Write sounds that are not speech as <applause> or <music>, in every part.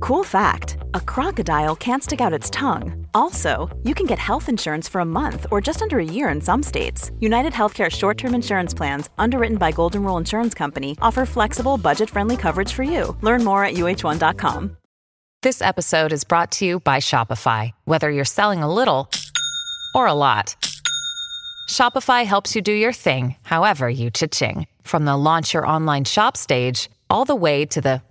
Cool fact a crocodile can't stick out its tongue. Also, you can get health insurance for a month or just under a year in some states. United Healthcare short term insurance plans, underwritten by Golden Rule Insurance Company, offer flexible, budget friendly coverage for you. Learn more at uh1.com. This episode is brought to you by Shopify. Whether you're selling a little or a lot, Shopify helps you do your thing, however you cha-ching. From the launch your online shop stage, all the way to the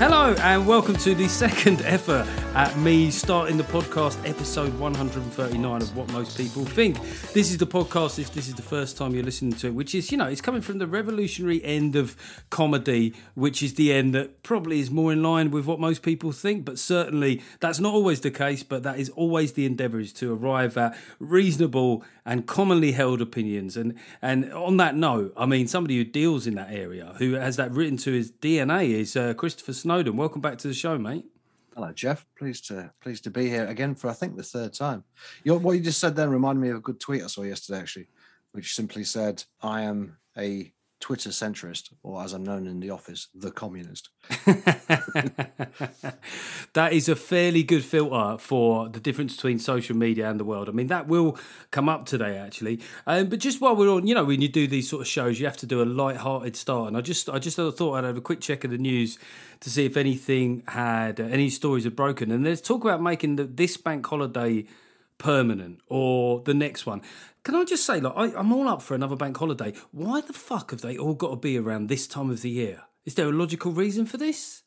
Hello, and welcome to the second ever at me starting the podcast, episode 139 of What Most People Think. This is the podcast, if this is the first time you're listening to it, which is, you know, it's coming from the revolutionary end of comedy, which is the end that probably is more in line with what most people think, but certainly that's not always the case, but that is always the endeavour is to arrive at reasonable and commonly held opinions. And and on that note, I mean, somebody who deals in that area, who has that written to his DNA, is uh, Christopher Snowdon. Welcome back to the show, mate. Hello, Geoff. Pleased to pleased to be here again for I think the third time. Your, what you just said then reminded me of a good tweet I saw yesterday, actually, which simply said, "I am a Twitter centrist, or as I'm known in the office, the communist. <laughs> that is a fairly good filter for the difference between social media and the world. I mean, that will come up today, actually. Um, but just while we're on, you know, when you do these sort of shows, you have to do a light-hearted start. And I just, I just thought I'd have a quick check of the news to see if anything had, uh, any stories had broken. And there's talk about making the, this bank holiday permanent or the next one. Can I just say, look, I, I'm all up for another bank holiday. Why the fuck have they all got to be around this time of the year? Is there a logical reason for this?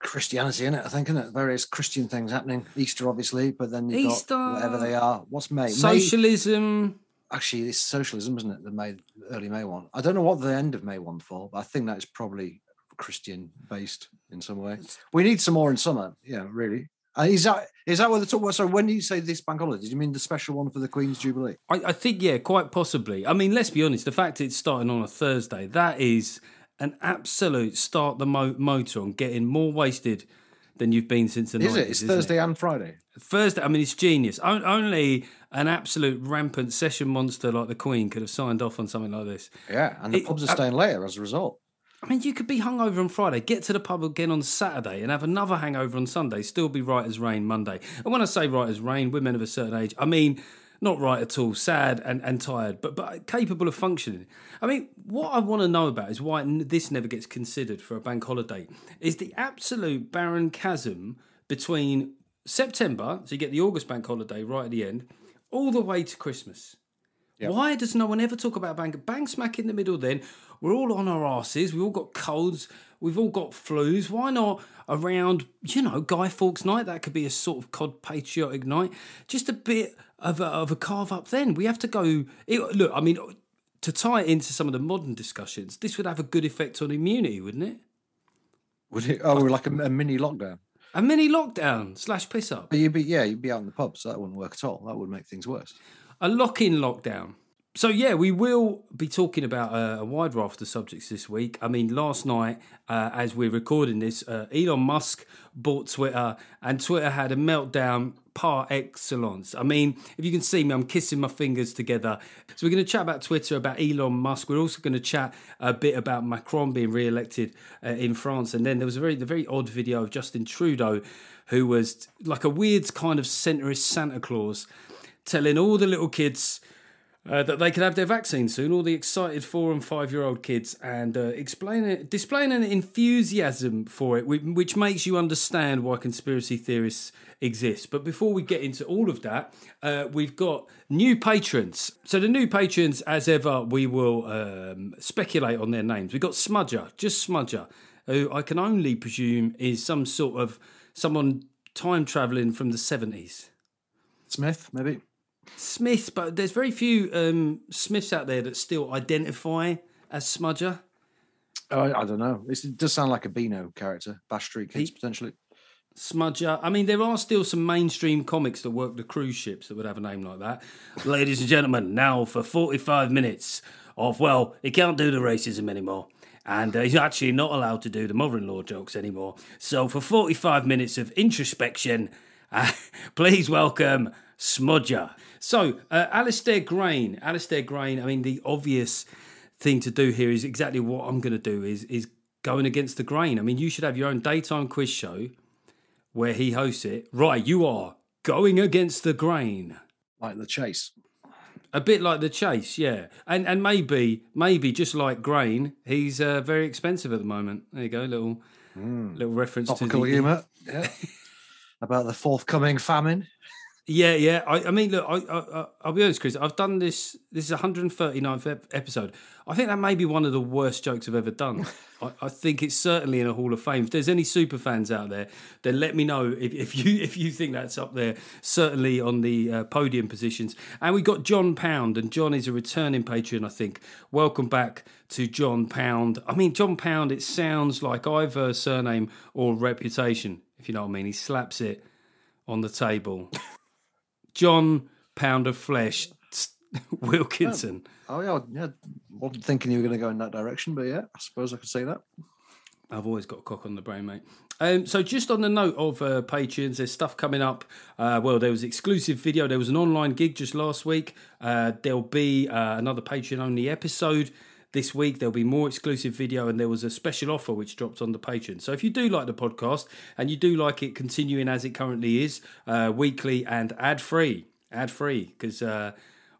Christianity in it, I think, in it? Various Christian things happening. Easter, obviously, but then you've Easter, got whatever they are. What's May? Socialism. May, actually, it's socialism, isn't it? The May, early May one. I don't know what the end of May one for, but I think that is probably Christian based in some way. We need some more in summer. Yeah, really. Uh, is that is that what the talk about? So when you say this bank holiday, did you mean the special one for the Queen's Jubilee? I, I, think yeah, quite possibly. I mean, let's be honest. The fact it's starting on a Thursday, that is an absolute start the mo- motor on getting more wasted than you've been since the is 90s, it? It's Thursday it? and Friday. Thursday. I mean, it's genius. O- only an absolute rampant session monster like the Queen could have signed off on something like this. Yeah, and the it, pubs are staying uh, later as a result. I mean, you could be hungover on Friday, get to the pub again on Saturday, and have another hangover on Sunday, still be right as rain Monday. And when I say right as rain, women of a certain age, I mean not right at all, sad and, and tired, but but capable of functioning. I mean, what I want to know about is why this never gets considered for a bank holiday is the absolute barren chasm between September, so you get the August bank holiday right at the end, all the way to Christmas. Yep. Why does no one ever talk about bank? Bang smack in the middle then. We're all on our asses. We've all got colds. We've all got flus. Why not around, you know, Guy Fawkes night? That could be a sort of cod patriotic night. Just a bit of a, of a carve up then. We have to go. It, look, I mean, to tie it into some of the modern discussions, this would have a good effect on immunity, wouldn't it? Would it? Oh, like a, a mini lockdown. A mini lockdown slash piss up. But you'd be yeah, you'd be out in the pub, so that wouldn't work at all. That would make things worse a lock in lockdown. So, yeah, we will be talking about a, a, wide raft of subjects this week. I mean, last night, uh, as we're recording this, uh, Elon Musk bought Twitter, and Twitter had a meltdown par excellence. I mean, if you can see me, I'm kissing my fingers together. So, we're going to chat about Twitter, about Elon Musk. We're also going to chat a bit about Macron being re elected uh, in France. And then there was a very, the very odd video of Justin Trudeau, who was like a weird kind of centrist Santa Claus telling all the little kids uh, that they can have their vaccine soon, all the excited four and five year old kids, and uh, explaining, displaying an enthusiasm for it, which makes you understand why conspiracy theorists exist. But before we get into all of that, uh, we've got new patrons. So, the new patrons, as ever, we will um, speculate on their names. We've got Smudger, just Smudger, who I can only presume is some sort of someone time traveling from the 70s. Smith, maybe? Smith, but there's very few um, Smiths out there that still identify as Smudger. Oh, I, I don't know. It's, it does sound like a Beano character. Bash Street Kids He- potentially. Smudger. I mean, there are still some mainstream comics that work the cruise ships that would have a name like that. Ladies and gentlemen, now for 45 minutes of, well, he can't do the racism anymore. And uh, he's actually not allowed to do the mother in law jokes anymore. So, for 45 minutes of introspection, <laughs> uh, please welcome Smudger. So, uh, Alistair Grain. Alistair Grain, I mean, the obvious thing to do here is exactly what I'm going to do is, is going against the grain. I mean, you should have your own daytime quiz show where he hosts it. Right, you are going against the grain. Like the chase. A bit like the chase, yeah, and and maybe maybe just like grain, he's uh, very expensive at the moment. There you go, little little reference Topical to the humour. <laughs> Yeah. About the forthcoming famine. Yeah, yeah. I, I mean, look, I, I, I- I'll be honest, Chris. I've done this. This is 139th ep- episode. I think that may be one of the worst jokes I've ever done. <laughs> I, I think it's certainly in a Hall of Fame. If there's any super fans out there, then let me know if, if you <laughs> if you think that's up there. Certainly on the uh, podium positions. And we got John Pound, and John is a returning patron. I think. Welcome back to John Pound. I mean, John Pound. It sounds like either a surname or reputation. If you know what I mean. He slaps it on the table. <laughs> John Pound of Flesh <laughs> Wilkinson. Oh yeah, yeah. Wasn't thinking you were going to go in that direction, but yeah, I suppose I could say that. I've always got a cock on the brain, mate. Um, so, just on the note of uh, Patreons, there's stuff coming up. Uh, well, there was exclusive video. There was an online gig just last week. Uh, there'll be uh, another Patreon only episode this week. There'll be more exclusive video, and there was a special offer which dropped on the Patreon. So, if you do like the podcast and you do like it continuing as it currently is, uh, weekly and ad free, ad free, because uh,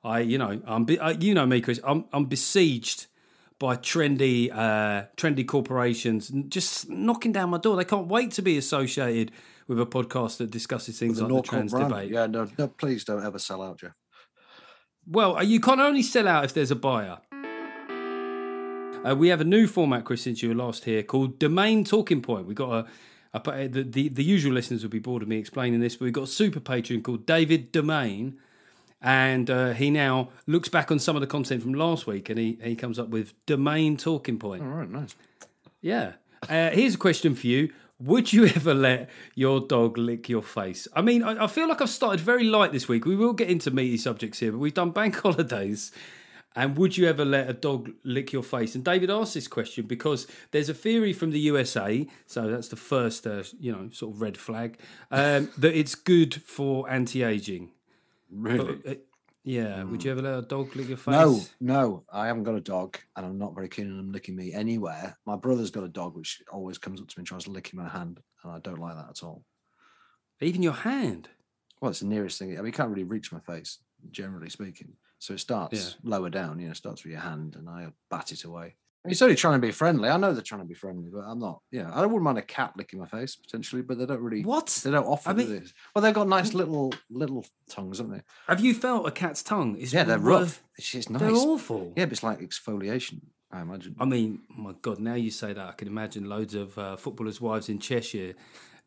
I, you know, I'm, be- uh, you know me, Chris. I'm, I'm besieged by trendy uh, trendy corporations just knocking down my door. They can't wait to be associated with a podcast that discusses things like the trans brand. debate. Yeah, no, no, please don't ever sell out, Geoff. Well, you can only sell out if there's a buyer. Uh, we have a new format, Chris, since you were last here, called Domain Talking Point. We've got a, a the, the the usual listeners will be bored of me explaining this, but we've got a super patron called David Domain, and uh, he now looks back on some of the content from last week, and he he comes up with Domain Talking Point. All right, nice. Yeah. Uh, here's a question for you. Would you <laughs> ever let your dog lick your face? I mean, I, I feel like I've started very light this week. We will get into meaty subjects here, but we've done bank <laughs> holidays. And would you ever let a dog lick your face? And David asked this question because there's a theory from the USA, so that's the first, uh, you know, sort of red flag, um, <laughs> that it's good for anti-aging. Really? Uh, yeah, would you ever let a dog lick your face? No, no, I haven't got a dog, and I'm not very keen on them licking me anywhere. My brother's got a dog, which always comes up to me and tries to lick my hand, and I don't like that at all. Even your hand. Well, it's the nearest thing. I mean, you can't really reach my face, generally speaking. So it starts lower down, you know, starts with your hand, and I bat it away. He's only trying to be friendly. I know they're trying to be friendly, but I'm not. Yeah, I wouldn't mind a cat licking my face potentially, but they don't really. What? They don't offer I mean- this. Well, they've got nice little little tongues, haven't they? Have you felt a cat's tongue? It's Yeah, they're worth- rough. It's, it's nice. They're awful. Yeah, but it's like exfoliation. I imagine. I mean, my God, now you say that, I can imagine loads of uh, footballers' wives in Cheshire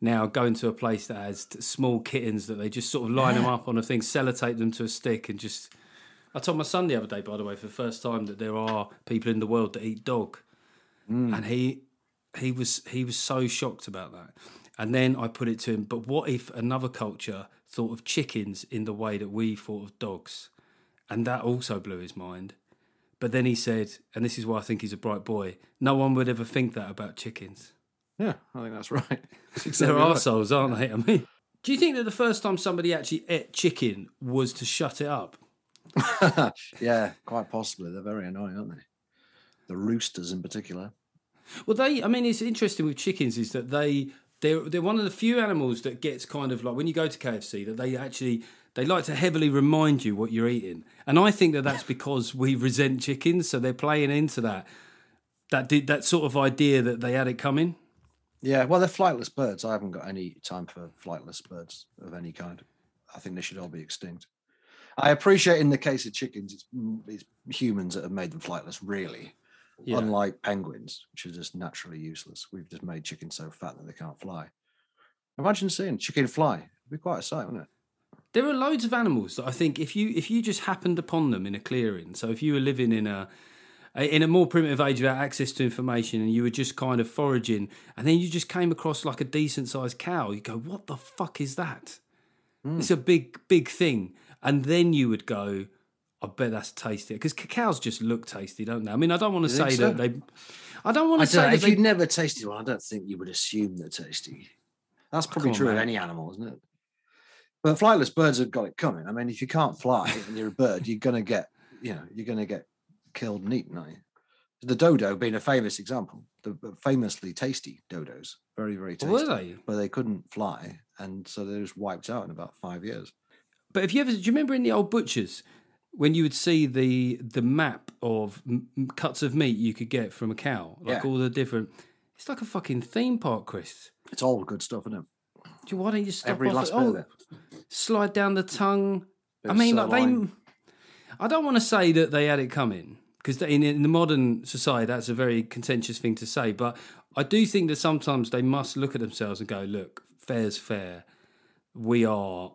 now going to a place that has t- small kittens that they just sort of line them up on a thing, sellotape them to a stick, and just. I told my son the other day, by the way, for the first time, that there are people in the world that eat dog, mm. and he he was he was so shocked about that. And then I put it to him, but what if another culture thought of chickens in the way that we thought of dogs? And that also blew his mind. But then he said, and this is why I think he's a bright boy, no one would ever think that about chickens. Yeah, I think that's right. <laughs> That's <laughs> They're exactly right. arseholes, aren't they? I mean, do you think that the first time somebody actually ate chicken was to shut it up? <laughs> yeah, <laughs> quite possibly. They're very annoying, aren't they? The roosters in particular. Well, they, I mean, it's interesting with chickens is that they, they're, they're one of the few animals that gets kind of like when you go to KFC that they actually, they like to heavily remind you what you're eating. And I think that that's because we resent chickens. So they're playing into that, that, did, that sort of idea that they had it coming. Yeah, well, they're flightless birds. I haven't got any time for flightless birds of any kind. I think they should all be extinct. I appreciate in the case of chickens, it's, mm, it's humans that have made them flightless, really. Yeah. Unlike penguins, which are just naturally useless. We've just made chickens so fat that they can't fly. Imagine seeing chicken fly. It'd be quite a sight, wouldn't it? There are loads of animals that I think if you if you just happened upon them in a clearing, so if you were living in a in a more primitive age without access to information, and you were just kind of foraging, and then you just came across like a decent sized cow. You go, "What the fuck is that?" It's a big, big thing, and then you would go, "I bet that's tasty," because cacao's just look tasty, don't they? I mean, I don't want to say think that they. I don't want to say know, that if they you'd never tasted one, I don't think you would assume they're tasty. That's oh, probably on, true of any animal, isn't it? But flightless birds have got it coming. I mean, if you can't fly and you're a bird, you're gonna get, you know, you're gonna get killed and eaten, aren't you? The dodo being a famous example, the famously tasty dodos, very very tasty, were they? but they couldn't fly, and so they just wiped out in about five years. But if you ever, do you remember in the old butchers when you would see the the map of m- cuts of meat you could get from a cow, like Yeah. all the different? It's like a fucking theme park, Chris. It's all good stuff, isn't it? Do you- Why don't you stop Every off last at- bit oh, of it. slide down the tongue? Bit I mean, like they. I don't want to say that they had it coming because in, in the modern society that's a very contentious thing to say. But I do think that sometimes they must look at themselves and go, "Look, fair's fair. We are.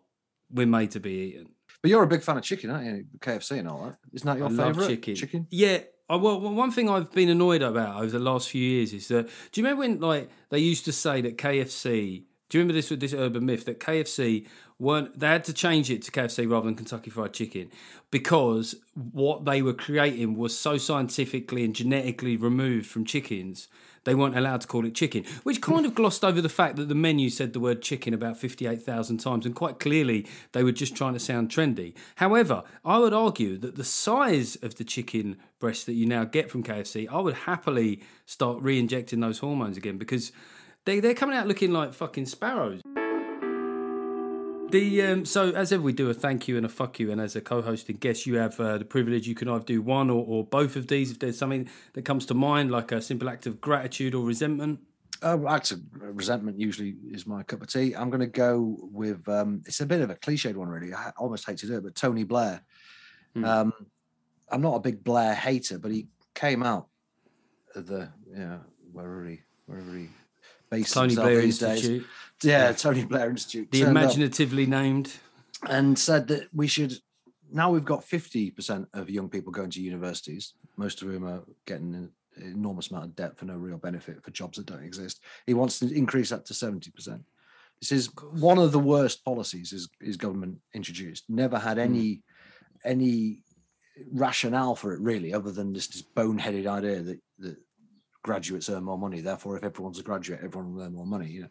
We're made to be eaten." But you're a big fan of chicken, aren't you? KFC and all that. Isn't that your I love favorite chicken. Chicken. Yeah. I, well, well, one thing I've been annoyed about over the last few years is that. Do you remember when like they used to say that KFC? Do you remember this this urban myth that KFC weren't? They had to change it to KFC rather than Kentucky Fried Chicken because what they were creating was so scientifically and genetically removed from chickens. They weren't allowed to call it chicken, which kind of glossed over the fact that the menu said the word chicken about 58,000 times, and quite clearly they were just trying to sound trendy. However, I would argue that the size of the chicken breast that you now get from KFC, I would happily start re injecting those hormones again because they, they're coming out looking like fucking sparrows. The um, so as ever we do a thank you and a fuck you, and as a co-hosting guest, you have uh, the privilege you can either do one or, or both of these if there's something that comes to mind, like a simple act of gratitude or resentment. Uh, act of resentment usually is my cup of tea. I'm going to go with um, it's a bit of a cliched one, really. I almost hate to do it, but Tony Blair. Hmm. Um, I'm not a big Blair hater, but he came out of the yeah wherever he wherever he based Tony himself Blair these Institute, days. Yeah, Tony Blair Institute. the imaginatively named. and said that we should now we've got 50% of young people going to universities. Most of whom are getting an enormous amount of debt for no real benefit for jobs that don't exist. He wants to increase that to 70% this is one of the worst policies his, his government introduced. Never had hmm. any any rationale for it really other than just this boneheaded idea that that graduates earn more money therefore if everyone's a graduate everyone will earn more money you know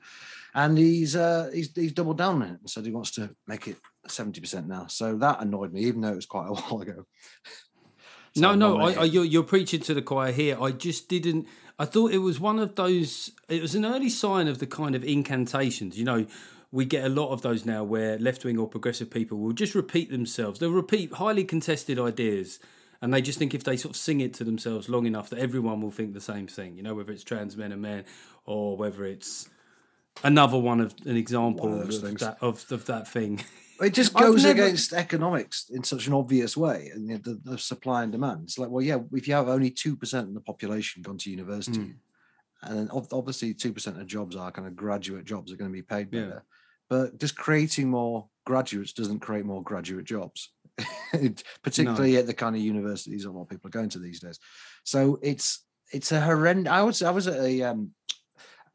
and he's uh he's, he's doubled down on it and said he wants to make it 70% now so that annoyed me even though it was quite a <laughs> while ago So No, no, I. I, you're, you're preaching to the choir here. I just didn't. I thought it was one of those. It was an early sign of the kind of incantations. You know, we get a lot of those now where left wing or progressive people will just repeat themselves. They'll repeat highly contested ideas. And they just think if they sort of sing it to themselves long enough that everyone will think the same thing, you know, whether it's trans men and men or whether it's another one of an example of of, that, of, of that thing. it just <laughs> goes never- against economics in such an obvious way and you know, the, the supply and demand it's like well yeah if you have only 2% of the population gone to university Hmm. and then obviously 2% of jobs are kind of graduate jobs are going to be paid Yeah. better but just creating more graduates doesn't create more graduate jobs <laughs> Particularly at the kind of universities a lot of people are going to these days so it's it's a horrendous i was i was at a um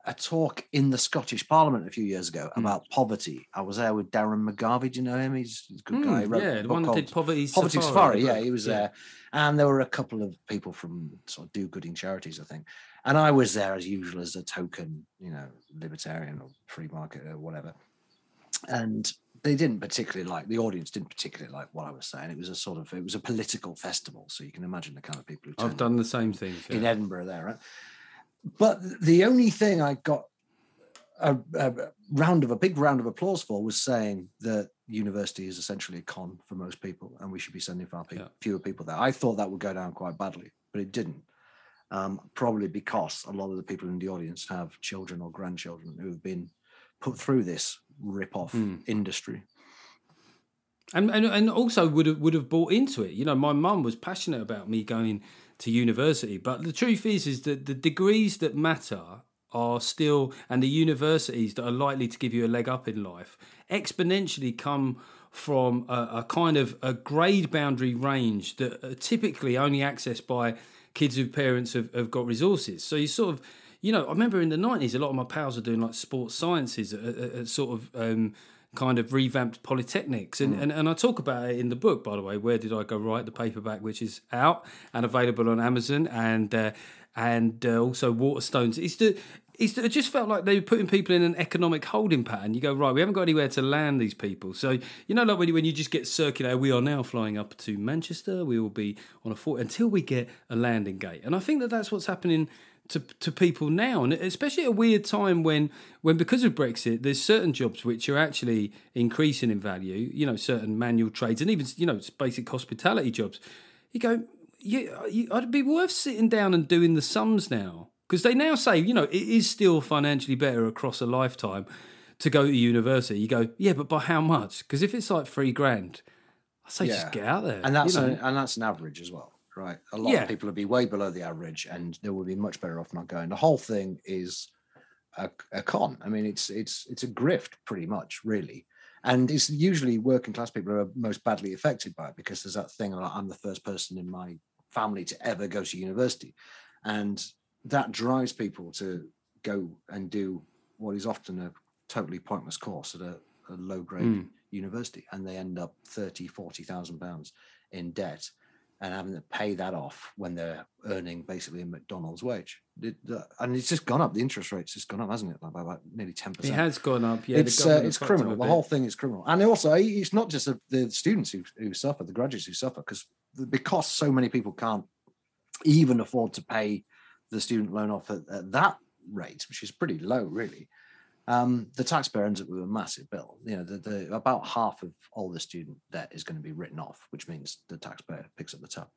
a talk in the Scottish Parliament a few years ago Hmm. about poverty. I was there with Darren McGarvey. Do you know him? He's, a good guy. Mm, yeah, the one that did Poverty Poverty Safari. Safari. Yeah, he was Yeah. there. And there were a couple of people from sort of do-gooding charities, I think. And I was there as usual as a token, you know, libertarian or free market or whatever. And they didn't particularly like the audience didn't particularly like what I was saying. It was a sort of it was a political festival, so you can imagine the kind of people who I've done the same thing. in Edinburgh there, right? But the only thing I got a, a round of a big round of applause for was saying that university is essentially a con for most people, and we should be sending far pe- Yeah. fewer people there. I thought that would go down quite badly, but it didn't. Um, probably because a lot of the people in the audience have children or grandchildren who have been put through this rip-off Hmm. industry. and, and and also would have would have bought into it. You know, my mum was passionate about me going to university, but the truth is, is that the degrees that matter are still, and the universities that are likely to give you a leg up in life, exponentially come from a, a kind of a grade boundary range that are typically only accessed by kids whose parents have, have got resources. So you sort of, you know, I remember in the nineties, a lot of my pals were doing like sports sciences at, at, at sort of. Um, kind of revamped polytechnics and, and and I talk about it in the book by the way where did I go right the paperback which is out and available on Amazon and uh, and uh, also Waterstones it's the it's, it just felt like they were putting people in an economic holding pattern. You go right, we haven't got anywhere to land these people. So you know, like when you, when you just get circulated, we are now flying up to Manchester. We will be on a fort until we get a landing gate. And I think that that's what's happening to to people now, and especially at a weird time when when because of Brexit, there's certain jobs which are actually increasing in value. You know, certain manual trades and even you know basic hospitality jobs. You go, yeah, you, I'd be worth sitting down and doing the sums now because they now say you know it is still financially better across a lifetime to go to university. You go, yeah, but by how much? Because if it's like three grand, I say just get out there, and that's you know? a, and that's an average as well, right? A lot Yeah. of people would be way below the average, and they would be much better off not going. The whole thing is a, a con. I mean, it's it's it's a grift, pretty much, really. And it's usually working class people who are most badly affected by it because there's that thing like I'm the first person in my family to ever go to university, and that drives people to go and do what is often a totally pointless course at a, a low grade Mm. university and they end up 30 40,000 pounds in debt and having to pay that off when they're earning basically a McDonald's wage and it's just gone up the interest rate's just gone up hasn't it like by about nearly 10% It has gone up. Yeah, it's uh, it's criminal. The whole thing is criminal, and also it's not just the, the students who, who suffer, the graduates who suffer, because because so many people can't even afford to pay the student loan off at, at that rate, which is pretty low, really. Um, the taxpayer ends up with a massive bill. You know, the, the about half of all the student debt is going to be written off, which means the taxpayer picks up the tab.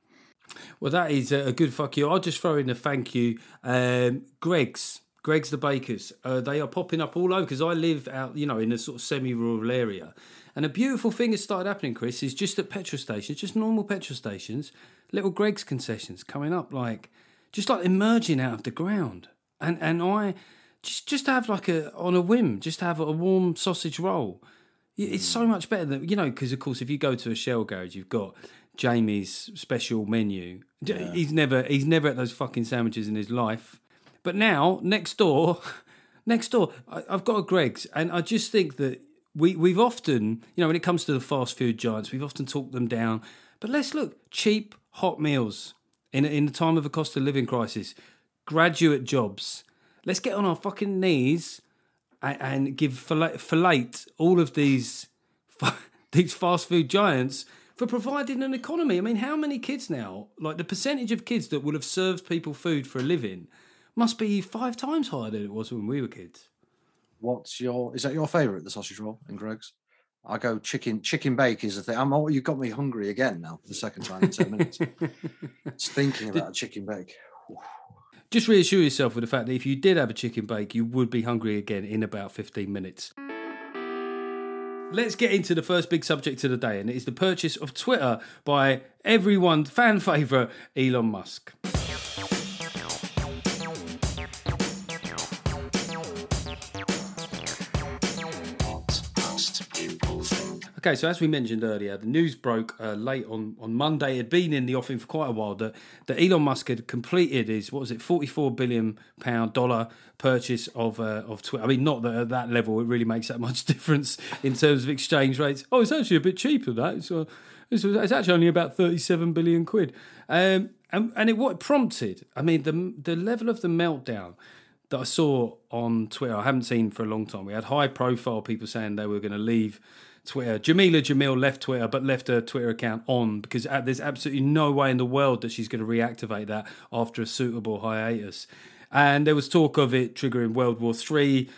Well, that is a good fuck you. I'll just throw in a thank you. Um, Greggs, Greggs the Bakers. Uh, they are popping up all over because I live out, you know, in a sort of semi-rural area. And a beautiful thing has started happening, Chris, is just at petrol stations, just normal petrol stations, little Greggs concessions coming up, like just like emerging out of the ground. And and I just just have like a on a whim, just have a warm sausage roll. Yeah, It's so much better than you know because of course if you go to a Shell garage, you've got Jamie's special menu. J- He's never he's never at those fucking sandwiches in his life. But now next door, <laughs> next door, I, I've got a Greggs, and I just think that we we've often you know when it comes to the fast food giants, we've often talked them down. But let's look cheap hot meals in in the time of a cost of living crisis, graduate jobs. Let's get on our fucking knees and, and give fillet, fillet all of these <laughs> these fast food giants for providing an economy. I mean, how many kids now? Like the percentage of kids that would have served people food for a living must be five times higher than it was when we were kids. What's your is that your favourite, the sausage roll in Greggs? I go chicken chicken bake is the thing. I'm oh, you got me hungry again now for the second time in ten minutes. <laughs> Just thinking about a chicken bake. Just reassure yourself with the fact that if you did have a chicken bake, you would be hungry again in about 15 minutes. Let's get into the first big subject of the day, and it is the purchase of Twitter by everyone fan favourite Elon Musk. Okay, so as we mentioned earlier, the news broke uh, late on, on Monday. It had been in the offing for quite a while that, that Elon Musk had completed his what was it, forty four billion pound dollar purchase of uh, of Twitter. I mean, not that at that level it really makes that <laughs> much difference in terms of exchange rates. Oh, it's actually a bit cheaper. That it's, uh, it's, it's actually only about thirty seven billion quid. Um, and and it what it prompted. I mean, the the level of the meltdown that I saw on Twitter, I haven't seen for a long time. We had high profile people saying they were going to leave Twitter. Jameela Jamil left Twitter, but left her Twitter account on because uh, there's absolutely no way in the world that she's going to reactivate that after a suitable hiatus. And there was talk of it triggering World War Three,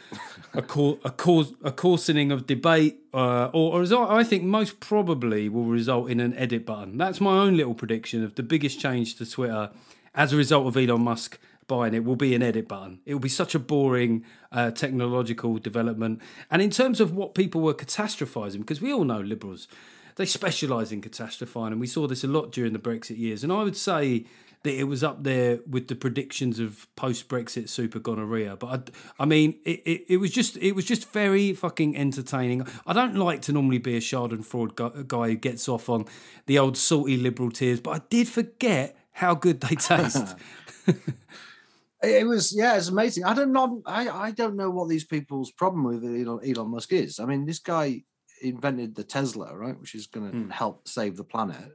a cau- a, cause, a coarsening of debate, uh, or, or as I think most probably will result in an edit button. That's my own little prediction of the biggest change to Twitter as a result of Elon Musk buying it will be an edit button. It will be such a boring uh, technological development. And in terms of what people were catastrophizing, because we all know liberals, they specialise in catastrophizing, and we saw this a lot during the Brexit years. And I would say that it was up there with the predictions of post-Brexit super gonorrhea. But I, I mean, it, it, it was just it was just very fucking entertaining. I don't like to normally be a Schadenfreude guy, guy who gets off on the old salty liberal tears, but I did forget how good they taste. <laughs> It was yeah, it's amazing. I don't know. I, I don't know what these people's problem with Elon, Elon Musk is. I mean, this guy invented the Tesla, right, which is going to Mm. help save the planet.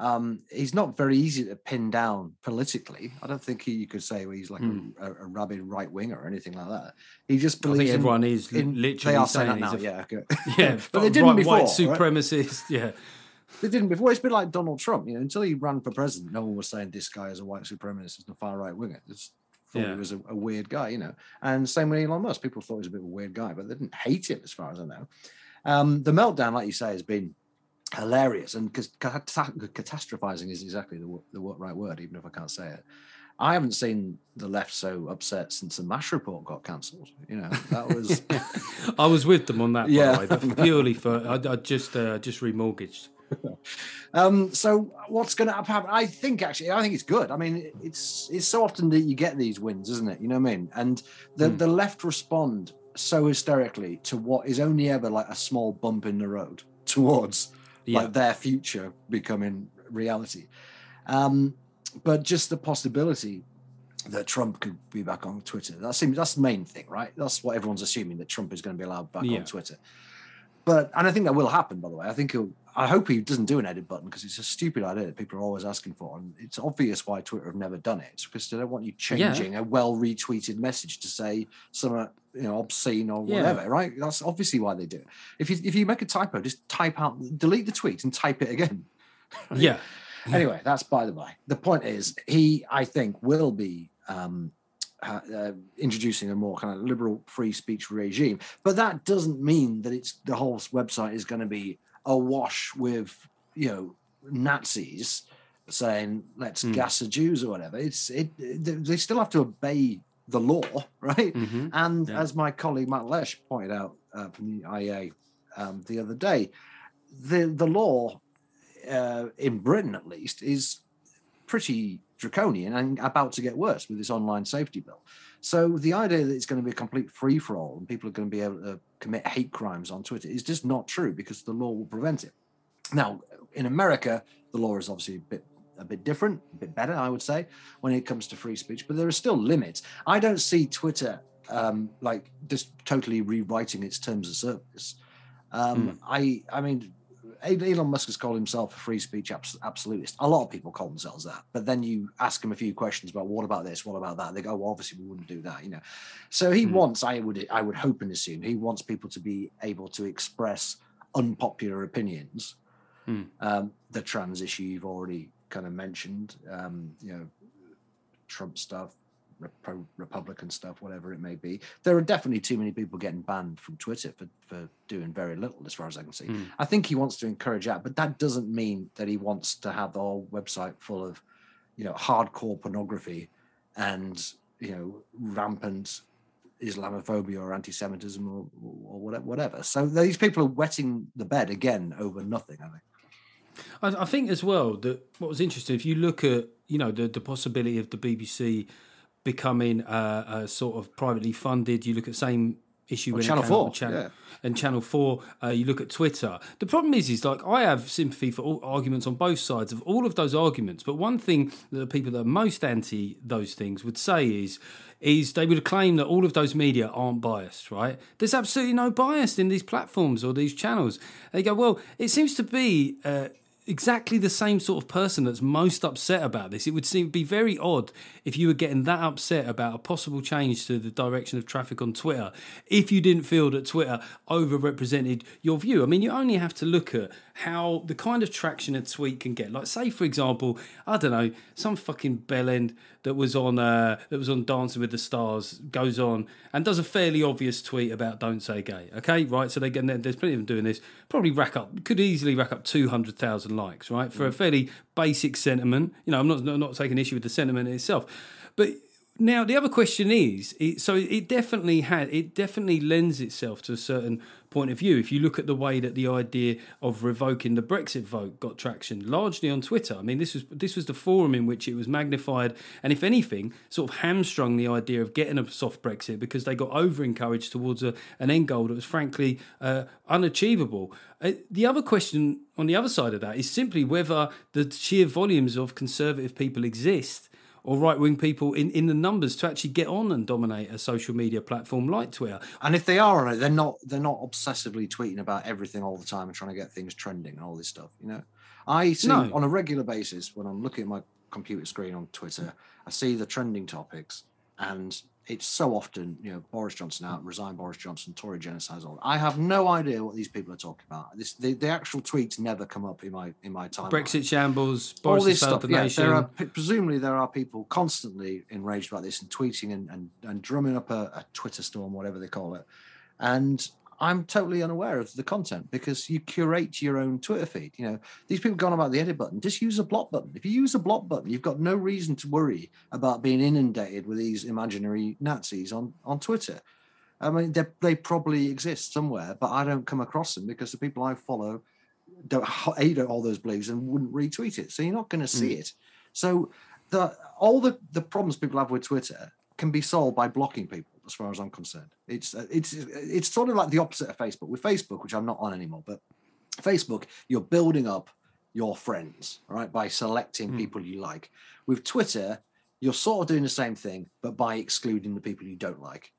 Um, he's not very easy to pin down politically. I don't think he, you could say well, he's like Mm. a, a, rabid right winger or anything like that. He just believes think in- everyone is in- literally they are saying saying that now. a- Yeah, okay. <laughs> yeah, <laughs> but they didn't before. white right? Yeah, They didn't before. It's been like Donald Trump. You know, until he ran for president, no one was saying this guy is a white supremacist and a far right winger. Just thought Yeah. he was a, a weird guy, you know. And same with Elon Musk. People thought he was a bit of a weird guy, but they didn't hate him, as far as I know. Um, the meltdown, like you say, has been hilarious, and because catastrophizing is exactly the, the right word, even if I can't say it. I haven't seen the left so upset since the Mash report got cancelled. You know, that was. <laughs> I was with them on that. Yeah. the way, but purely for I, I just uh, just remortgaged. Um, so what's going to happen? I think actually, I think it's good. I mean, it's it's so often that you get these wins, isn't it? You know what I mean? And the Hmm. the left respond so hysterically to what is only ever like a small bump in the road <laughs> towards Yeah. like their future becoming reality. Um, but just the possibility that Trump could be back on Twitter. That seems that's the main thing, right? That's what everyone's assuming that Trump is going to be allowed back Yeah. on Twitter. But and I think that will happen. By the way, I think he'll. I hope he doesn't do an edit button because it's a stupid idea that people are always asking for, and it's obvious why Twitter have never done it. It's because they don't want you Yeah. changing a well retweeted message to say some you know obscene or Yeah. whatever, right? That's obviously why they do it. If you if you make a typo, just type out, delete the tweet and type it again. <laughs> Yeah, Anyway, that's by the by. The point is, he, I think, will be um, uh, uh, introducing a more kind of liberal free speech regime. But that doesn't mean that it's the whole website is going to be awash with, you know, Nazis saying let's Mm. gas the Jews or whatever. It's it. They they still have to obey the law, <laughs> right? Mhm. And Yeah. as my colleague Matt Lesh pointed out uh, from the IEA um, the other day, the the law uh, in Britain, at least, is pretty draconian and about to get worse with this online safety bill. So the idea that it's going to be a complete free for all and people are going to be able to commit hate crimes on Twitter is just not true because the law will prevent it. Now, in America, the law is obviously a bit a bit different, a bit better, I would say, when it comes to free speech. But there are still limits. I don't see Twitter um, like just totally rewriting its terms of service. Um, I I mean, Elon Musk has called himself a free speech abs- absolutist. A lot of people call themselves that. But then you ask him a few questions about what about this, what about that? They go, well, obviously we wouldn't do that, you know. So he Hmm. wants, I would I would hope and assume, he wants people to be able to express unpopular opinions. Hmm. Um, the trans issue you've already kind of mentioned, um, you know, Trump stuff, Rep- Republican stuff, whatever it may be. There are definitely too many people getting banned from Twitter for, for doing very little, as far as I can see. Mm. I think he wants to encourage that, but that doesn't mean that he wants to have the whole website full of, you know, hardcore pornography and you know rampant Islamophobia or anti-Semitism or, or whatever. Whatever. So these people are wetting the bed again over nothing. I think. I, I think as well that what was interesting, if you look at you know the the possibility of the BBC becoming uh, a sort of privately funded, you look at same issue Or when Channel 4, with Channel, yeah. and Channel Four. Uh, you look at Twitter. The problem is, is like I have sympathy for all arguments on both sides of all of those arguments. But one thing that the people that are most anti those things would say is. Is they would claim that all of those media aren't biased, right? There's absolutely no bias in these platforms or these channels. They go, well, it seems to be uh, exactly the same sort of person that's most upset about this. It would seem be very odd if you were getting that upset about a possible change to the direction of traffic on Twitter if you didn't feel that Twitter overrepresented your view. I mean, you only have to look at how the kind of traction a tweet can get. Like, say, for example, I don't know, some fucking bellend that was on uh, that was on Dancing with the Stars goes on and does a fairly obvious tweet about "Don't say gay." Okay, right? So they get there's plenty of them doing this. Probably rack up could easily rack up two hundred thousand likes, right, for a mm. fairly basic sentiment. You know, I'm not not taking issue with the sentiment itself, but Now the other question is, it, so it definitely had, it definitely lends itself to a certain point of view. If you look at the way that the idea of revoking the Brexit vote got traction, largely on Twitter. I mean, this was this was the forum in which it was magnified, and if anything, sort of hamstrung the idea of getting a soft Brexit because they got over encouraged towards a, an end goal that was frankly uh, unachievable. Uh, the other question on the other side of that is simply whether the sheer volumes of conservative people exist or right wing people in, in the numbers to actually get on and dominate a social media platform like Twitter. And if they are on it, they're not they're not obsessively tweeting about everything all the time and trying to get things trending and all this stuff. You know, I see No. on a regular basis when I'm looking at my computer screen on Twitter, I see the trending topics, and it's so often you know Boris Johnson out, hmm. resign Boris Johnson, Tory genocide. All I have no idea what these people are talking about. This the, the actual tweets never come up in my in my time. Brexit shambles, all this stuff. the Yeah, nation. there are presumably there are people constantly enraged about this and tweeting and and, and drumming up a, a Twitter storm, whatever they call it. And I'm totally unaware of the content because you curate your own Twitter feed. You know, these people gone about the edit button. Just use a block button. If you use a block button, you've got no reason to worry about being inundated with these imaginary Nazis on on Twitter. I mean, they they probably exist somewhere, but I don't come across them because the people I follow don't hate all those beliefs and wouldn't retweet it. So you're not going to see hmm. it. So the all the the problems people have with Twitter can be solved by blocking people, as far as I'm concerned. It's uh, it's it's sort of like the opposite of Facebook. With Facebook, which I'm not on anymore, but Facebook, you're building up your friends, right, by selecting people you like. With Twitter, you're sort of doing the same thing, but by excluding the people you don't like.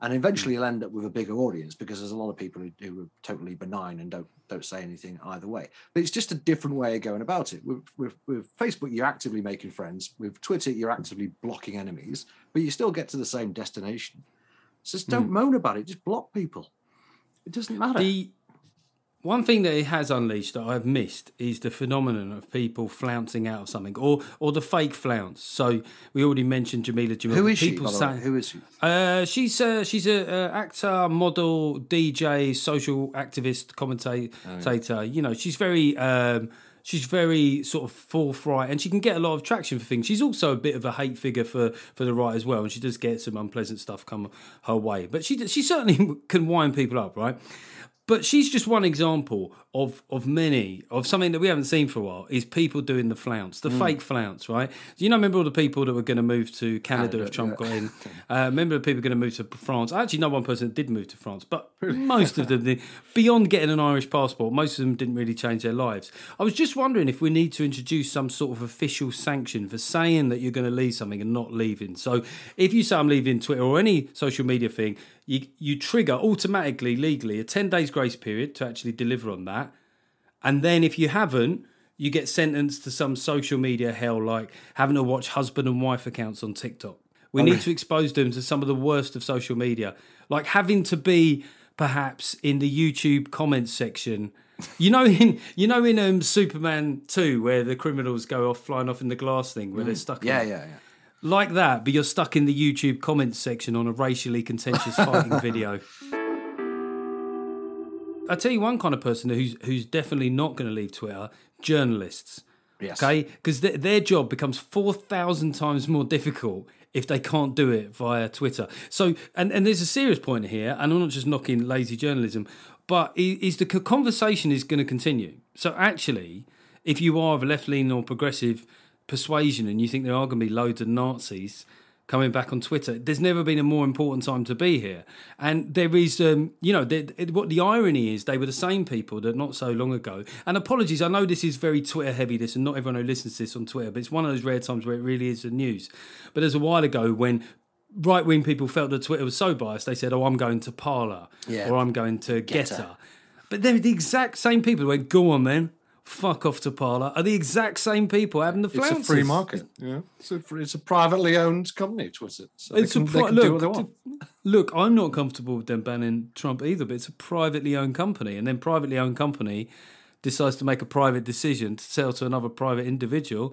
And eventually you'll end up with a bigger audience because there's a lot of people who, who are totally benign and don't don't say anything either way. But it's just a different way of going about it. With, with, with Facebook, you're actively making friends. With Twitter, you're actively blocking enemies, but you still get to the same destination. So just don't hmm. moan about it. Just block people. It doesn't matter. The one thing that it has unleashed that I've missed is the phenomenon of people flouncing out of something, or or the fake flounce. So we already mentioned Jameela Jamil. Who is she? People the Who is she? Uh, she's uh, she's a, uh actor, model, DJ, social activist, commentator. You know, she's very um, she's very sort of forthright, and she can get a lot of traction for things. She's also a bit of a hate figure for for the right as well, and she does get some unpleasant stuff come her way. But she she certainly <laughs> can wind people up, right? But she's just one example of of many of something that we haven't seen for a while. Is people doing the flounce, the fake flounce, right? Do you know? Remember all the people that were going to move to Canada, Canada, if Trump yeah. got in? <laughs> Uh, remember the people going to move to France? Actually know one person did move to France, but <laughs> most of them, did. beyond getting an Irish passport, most of them didn't really change their lives. I was just wondering if we need to introduce some sort of official sanction for saying that you're going to leave something and not leaving. So if you say I'm leaving Twitter or any social media thing, you you trigger automatically legally a 10 days grace period to actually deliver on that. And then if you haven't, you get sentenced to some social media hell like having to watch husband and wife accounts on TikTok. We need to expose them to some of the worst of social media, like having to be perhaps in the YouTube comments section. You know, in you know in um, Superman two, where the criminals go off flying off in the glass thing, where they're stuck. Yeah, yeah, yeah. Like that, but you're stuck in the YouTube comments section on a racially contentious fighting <laughs> video. I tell you one kind of person who's who's definitely not going to leave Twitter: journalists. Yes. Okay, because th- their job becomes four thousand times more difficult if they can't do it via Twitter. So, and and there's a serious point here, and I'm not just knocking lazy journalism, but is the conversation is going to continue. So, actually, if you are of a left leaning or progressive persuasion, and you think there are going to be loads of Nazis coming back on Twitter. There's never been a more important time to be here, and there is, um, you know, what the irony is, they were the same people that not so long ago. And apologies, I know this is very Twitter heavy, this, and not everyone who listens to this on Twitter, but it's one of those rare times where it really is the news. But there's a while ago when right wing people felt that Twitter was so biased, they said, "Oh, I'm going to Parler," Yeah. or "I'm going to Gettr. Gettr." But they're the exact same people who went, "Go on, then." Fuck off to Parler are the exact same people having the flounces. It's a free market. Yeah, it's a, free, it's a privately owned company, Twitter. So It's they a pri- can look, do what they want. look. I'm not comfortable with them banning Trump either, but it's a privately owned company, and then privately owned company decides to make a private decision to sell to another private individual,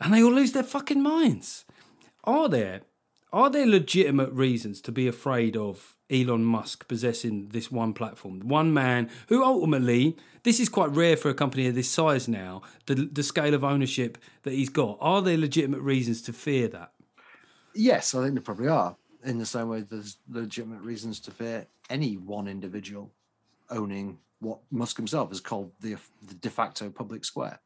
and they all lose their fucking minds. Are there are there legitimate reasons to be afraid of Elon Musk possessing this one platform, one man who ultimately this is quite rare for a company of this size now. The the scale of ownership that he's got. Are there legitimate reasons to fear that? Yes, I think there probably are. In the same way, there's legitimate reasons to fear any one individual owning what Musk himself has called the, the de facto public square.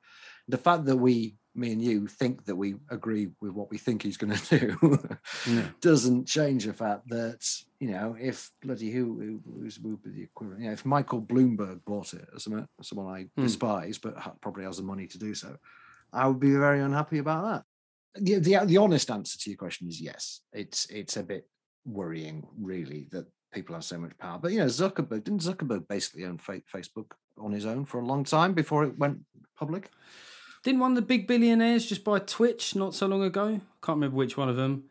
The fact that we, me and you, think that we agree with what we think he's going <laughs> to do Yeah. doesn't change the fact that you know if bloody who, who who's who would be the equivalent? You know, if Michael Bloomberg bought it, as someone, someone I Hmm. despise, but probably has the money to do so, I would be very unhappy about that. The, the the honest answer to your question is yes. It's it's a bit worrying, really, that people have so much power. But you know, Zuckerberg didn't Zuckerberg basically own Facebook on his own for a long time before it went public? Didn't one of the big billionaires just buy Twitch not so long ago? I can't remember which one of them.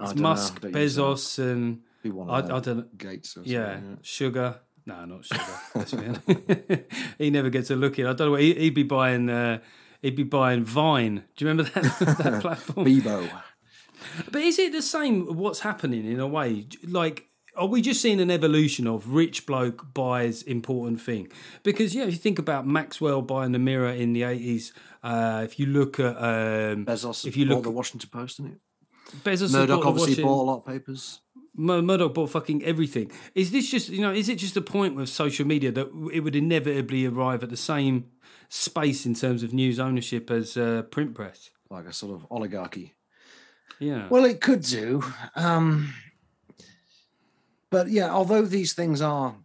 It's know, Musk, use that. Bezos, and I, I them. don't know. Gates. Or Yeah, something, sugar. No, not sugar. <laughs> <laughs> He never gets a look in. I don't know. He, he'd be buying. Uh, he'd be buying Vine. Do you remember that <laughs> that platform? Bebo. But is it the same? What's happening in a way? Like, are we just seeing an evolution of rich bloke buys important thing? Because yeah, if you think about Maxwell buying the Mirror in the eighties, uh, if you look at um, Bezos. if you look at the Washington Post, didn't it? Bezos Murdoch obviously bought a lot of papers. Mur- Murdoch bought fucking everything. Is this just you know? Is it just a point with social media that it would inevitably arrive at the same space in terms of news ownership as uh, print press? like a sort of oligarchy. Yeah. Well, it could do. Um, but yeah, although these things are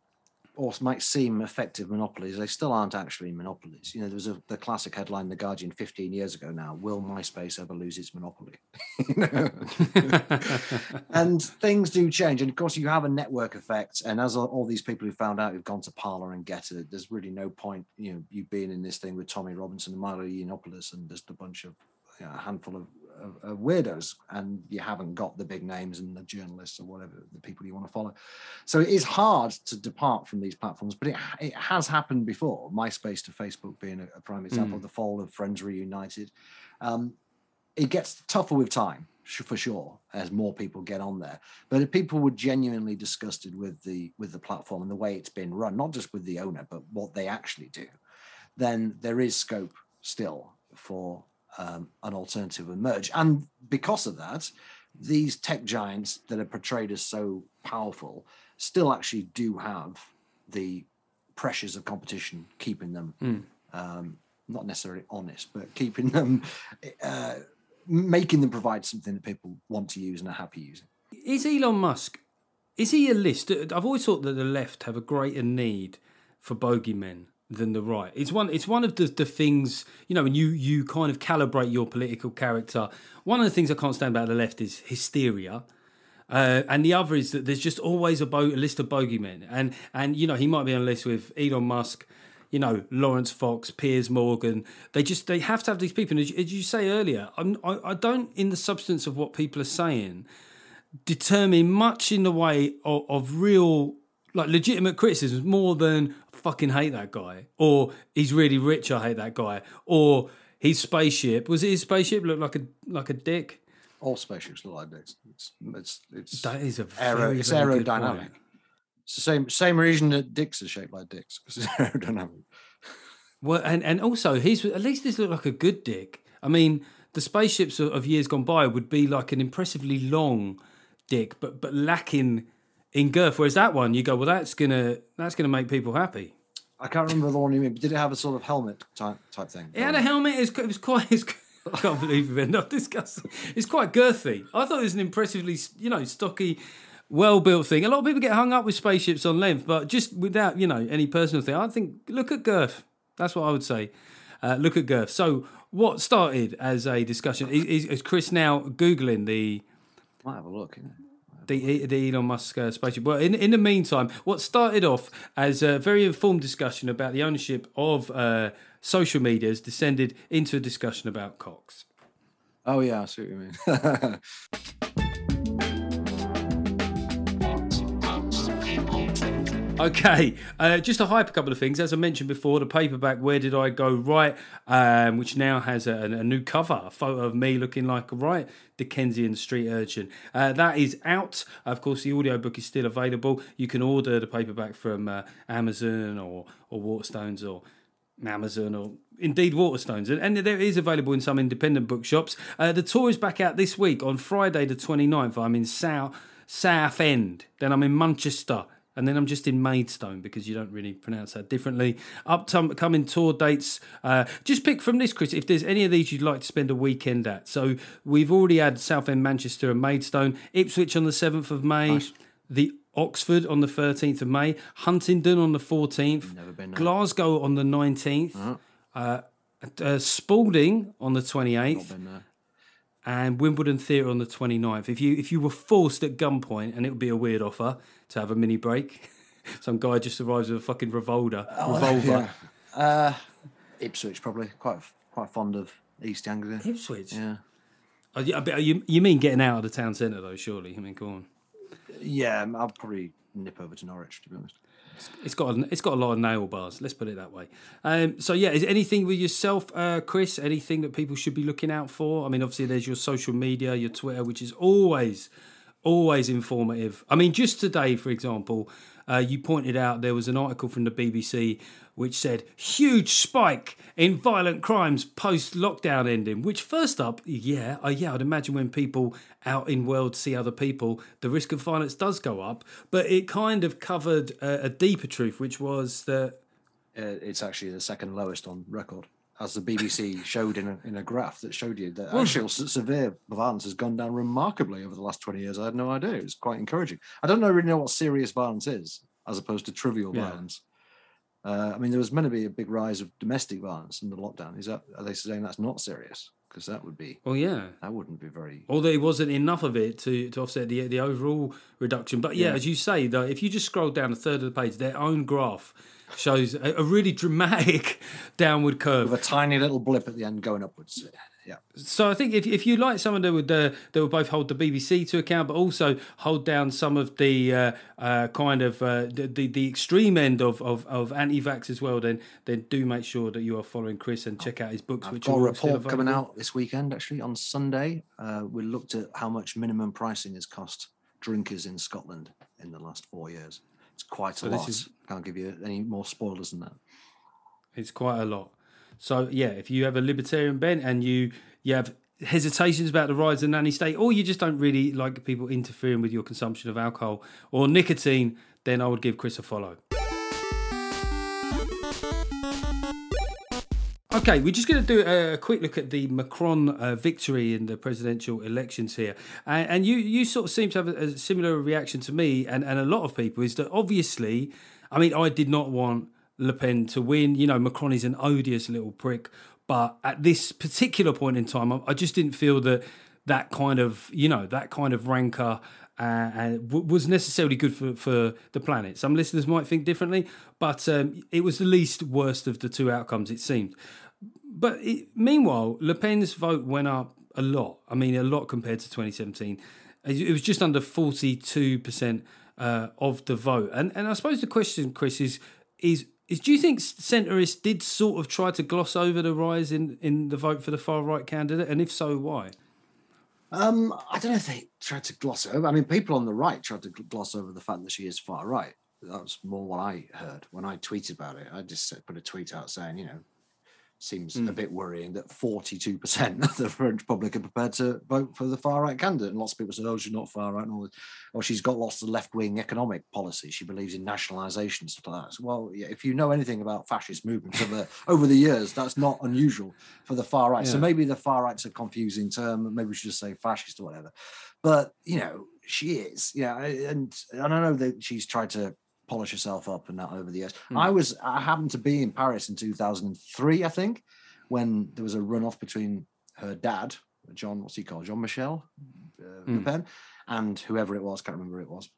or might seem effective monopolies, they still aren't actually monopolies. You know, there was a, the classic headline in The Guardian 15 years ago now Will MySpace ever lose its monopoly? <laughs> You know? <laughs> and things do change. And of course, you have a network effect. And as all, these people who found out who've gone to Parler and Gettr, there's really no point, you know, you being in this thing with Tommy Robinson and Milo Yiannopoulos and just a bunch of, you know, a handful of, of, of weirdos. And you haven't got the big names and the journalists or whatever, the people you want to follow. So it is hard to depart from these platforms, but it, it has happened before. MySpace to Facebook being a, a prime example, the fall of Friends Reunited. Um, it gets tougher with time for sure as more people get on there but if people were genuinely disgusted with the with the platform and the way it's been run not just with the owner but what they actually do then there is scope still for um, an alternative emerge and because of that these tech giants that are portrayed as so powerful still actually do have the pressures of competition keeping them um, not necessarily honest, but keeping them, uh, making them provide something that people want to use and are happy using. Is Elon Musk? Is he a list? I've always thought that the left have a greater need for bogeymen than the right. It's one. It's one of the, the things you know when you you kind of calibrate your political character. One of the things I can't stand about the left is hysteria. Uh, and the other is that there's just always a, bo- a list of bogeymen, and and you know he might be on a list with Elon Musk, you know Laurence Fox, Piers Morgan. They just they have to have these people. And as, as you say earlier, I'm, I I don't in the substance of what people are saying determine much in the way of, of real like legitimate criticisms more than "I fucking hate that guy or he's really rich I hate that guy or his spaceship was it his spaceship looked like a like a dick All spaceships look like dicks. It's it's it's that is a aero, very, it's very aerodynamic. It's the same same reason that dicks are shaped like dicks because it's <laughs> aerodynamic. Well, and and also he's at least this looked like a good dick. I mean, the spaceships of, of years gone by would be like an impressively long dick, but but lacking in girth. Whereas that one, you go, well, that's gonna that's gonna make people happy. I can't remember the one you mean. But did it have a sort of helmet type type thing? It had a helmet. It was, quite. <laughs> It's, I can't believe we've up discussing. It's quite girthy. I thought it was an impressively, you know, stocky, well built thing. A lot of people get hung up with spaceships on length, but just without, you know, any personal thing. I think look at girth. That's what I would say. Uh, look at girth. So what started as a discussion is, is, is Chris now googling the Might have a look. The, the Elon Musk uh, spaceship. Well, in, in the meantime, what started off as a very informed discussion about the ownership of uh, social media has descended into a discussion about cocks. Oh yeah, I see what you mean. <laughs> Okay, uh, just to hype a couple of things. As I mentioned before, the paperback "Where Did I Go Right," um, which now has a, a new cover, a photo of me looking like a right Dickensian street urchin. Uh, that is out. Of course, the audiobook is still available. You can order the paperback from uh, Amazon or or Waterstones or Amazon or indeed Waterstones. And, and there is available in some independent bookshops. Uh, the tour is back out this week on Friday, the 29th. I'm in South, Southend. Then I'm in Manchester. And then I'm just in Maidstone because you don't really pronounce that differently. Upcoming tour dates. Uh, just pick from this, Chris, if there's any of these you'd like to spend a weekend at. So we've already had Southend, Manchester, and Maidstone. Ipswich on the 7th of May. Nice. The Oxford on the 13th of May. Huntingdon on the 14th. Never been. Glasgow on the 19th. Uh, uh, Spalding on the 28th Not been there. And Wimbledon Theatre on the 29th. If you if you were forced at gunpoint, and it would be a weird offer to have a mini break, <laughs> some guy just arrives with a fucking revolver. <laughs> revolver. Yeah. Uh, Ipswich probably quite quite fond of East Anglia. Ipswich. Yeah, Oh, yeah, but you you mean getting out of the town centre though? Surely. I mean, go on. yeah. I'll probably nip over to Norwich to be honest. It's got a, it's got a lot of nail bars. Let's put it that way. Um, so yeah, is anything with yourself, uh, Chris? Anything that people should be looking out for? I mean, obviously there's your social media, your Twitter, which is always always informative. I mean, just today, for example, uh, you pointed out there was an article from the BBC which said huge spike in violent crimes post lockdown ending. Which, first up, yeah, uh, yeah, I'd imagine when people out in world see other people, the risk of violence does go up. But it kind of covered a, a deeper truth, which was that Uh, it's actually the second lowest on record, as the BBC <laughs> showed in a, in a graph that showed you that actual severe violence has gone down remarkably over the last 20 years. I had no idea. It was quite encouraging. I don't know really know what serious violence is as opposed to trivial Yeah. violence. Uh, I mean, there was meant to be a big rise of domestic violence in the lockdown. Is that are they saying that's not serious? Because that would be well, yeah. that wouldn't be very. Although it wasn't enough of it to, to offset the the overall reduction, but yeah, Yeah. as you say, though, if you just scroll down a third of the page, their own graph shows a, a really dramatic <laughs> downward curve. With a tiny little blip at the end going upwards. Yeah. So I think if, if you like someone that would uh, that would both hold the BBC to account, but also hold down some of the uh, uh, kind of uh, the, the the extreme end of, of, of anti-vax as well, then then do make sure that you are following Chris and check out his books. I've which got a are all still report coming out this weekend, actually, on Sunday. Uh, we looked at how much minimum pricing has cost drinkers in Scotland in the last four years. It's quite a So lot. is- Can't give you any more spoilers than that. It's quite a lot. So yeah, if you have a libertarian bent and you you have hesitations about the rise of nanny state, or you just don't really like people interfering with your consumption of alcohol or nicotine, then I would give Chris a follow. Okay, we're just going to do a quick look at the Macron uh, victory in the presidential elections here, and, and you you sort of seem to have a, a similar reaction to me and, and a lot of people. Is that obviously, I mean, I did not want Le Pen to win. You know, Macron is an odious little prick, but at this particular point in time, I, just didn't feel that that kind of you know that kind of rancor uh, was necessarily good for, for the planet. Some listeners might think differently, but um, it was the least worst of the two outcomes, it seemed. But it, meanwhile, Le Pen's vote went up a lot. I mean, a lot compared to 2017. It it was just under 42% uh, of the vote. And and I suppose the question, Chris, is is is do you think centrists did sort of try to gloss over the rise in, in the vote for the far right candidate? And if so, why? Um, I don't know if they tried to gloss over. I mean, people on the right tried to gloss over the fact that she is far right. That was more what I heard when I tweeted about it. I just put a tweet out saying, you know, seems a hmm. bit worrying that 42% <laughs> of the French public are prepared to vote for the far right candidate. And lots of people said, oh, she's not far right. And all this. Or she's got lots of left wing economic policy. She believes in nationalisation, stuff like that. So, well, yeah, if you know anything about fascist movements over, <laughs> over the years, that's not unusual for the far right. So maybe the far right's a confusing term. Maybe we should just say fascist or whatever. But, you know, she is. Yeah. And, and I know that she's tried to polish yourself up and that over the years. I was I happened to be in Paris in 2003, I think, when there was a runoff between her dad, John, what's he called, Jean Michel uh, Le Mm. Pen, and whoever it was, can't remember who it was,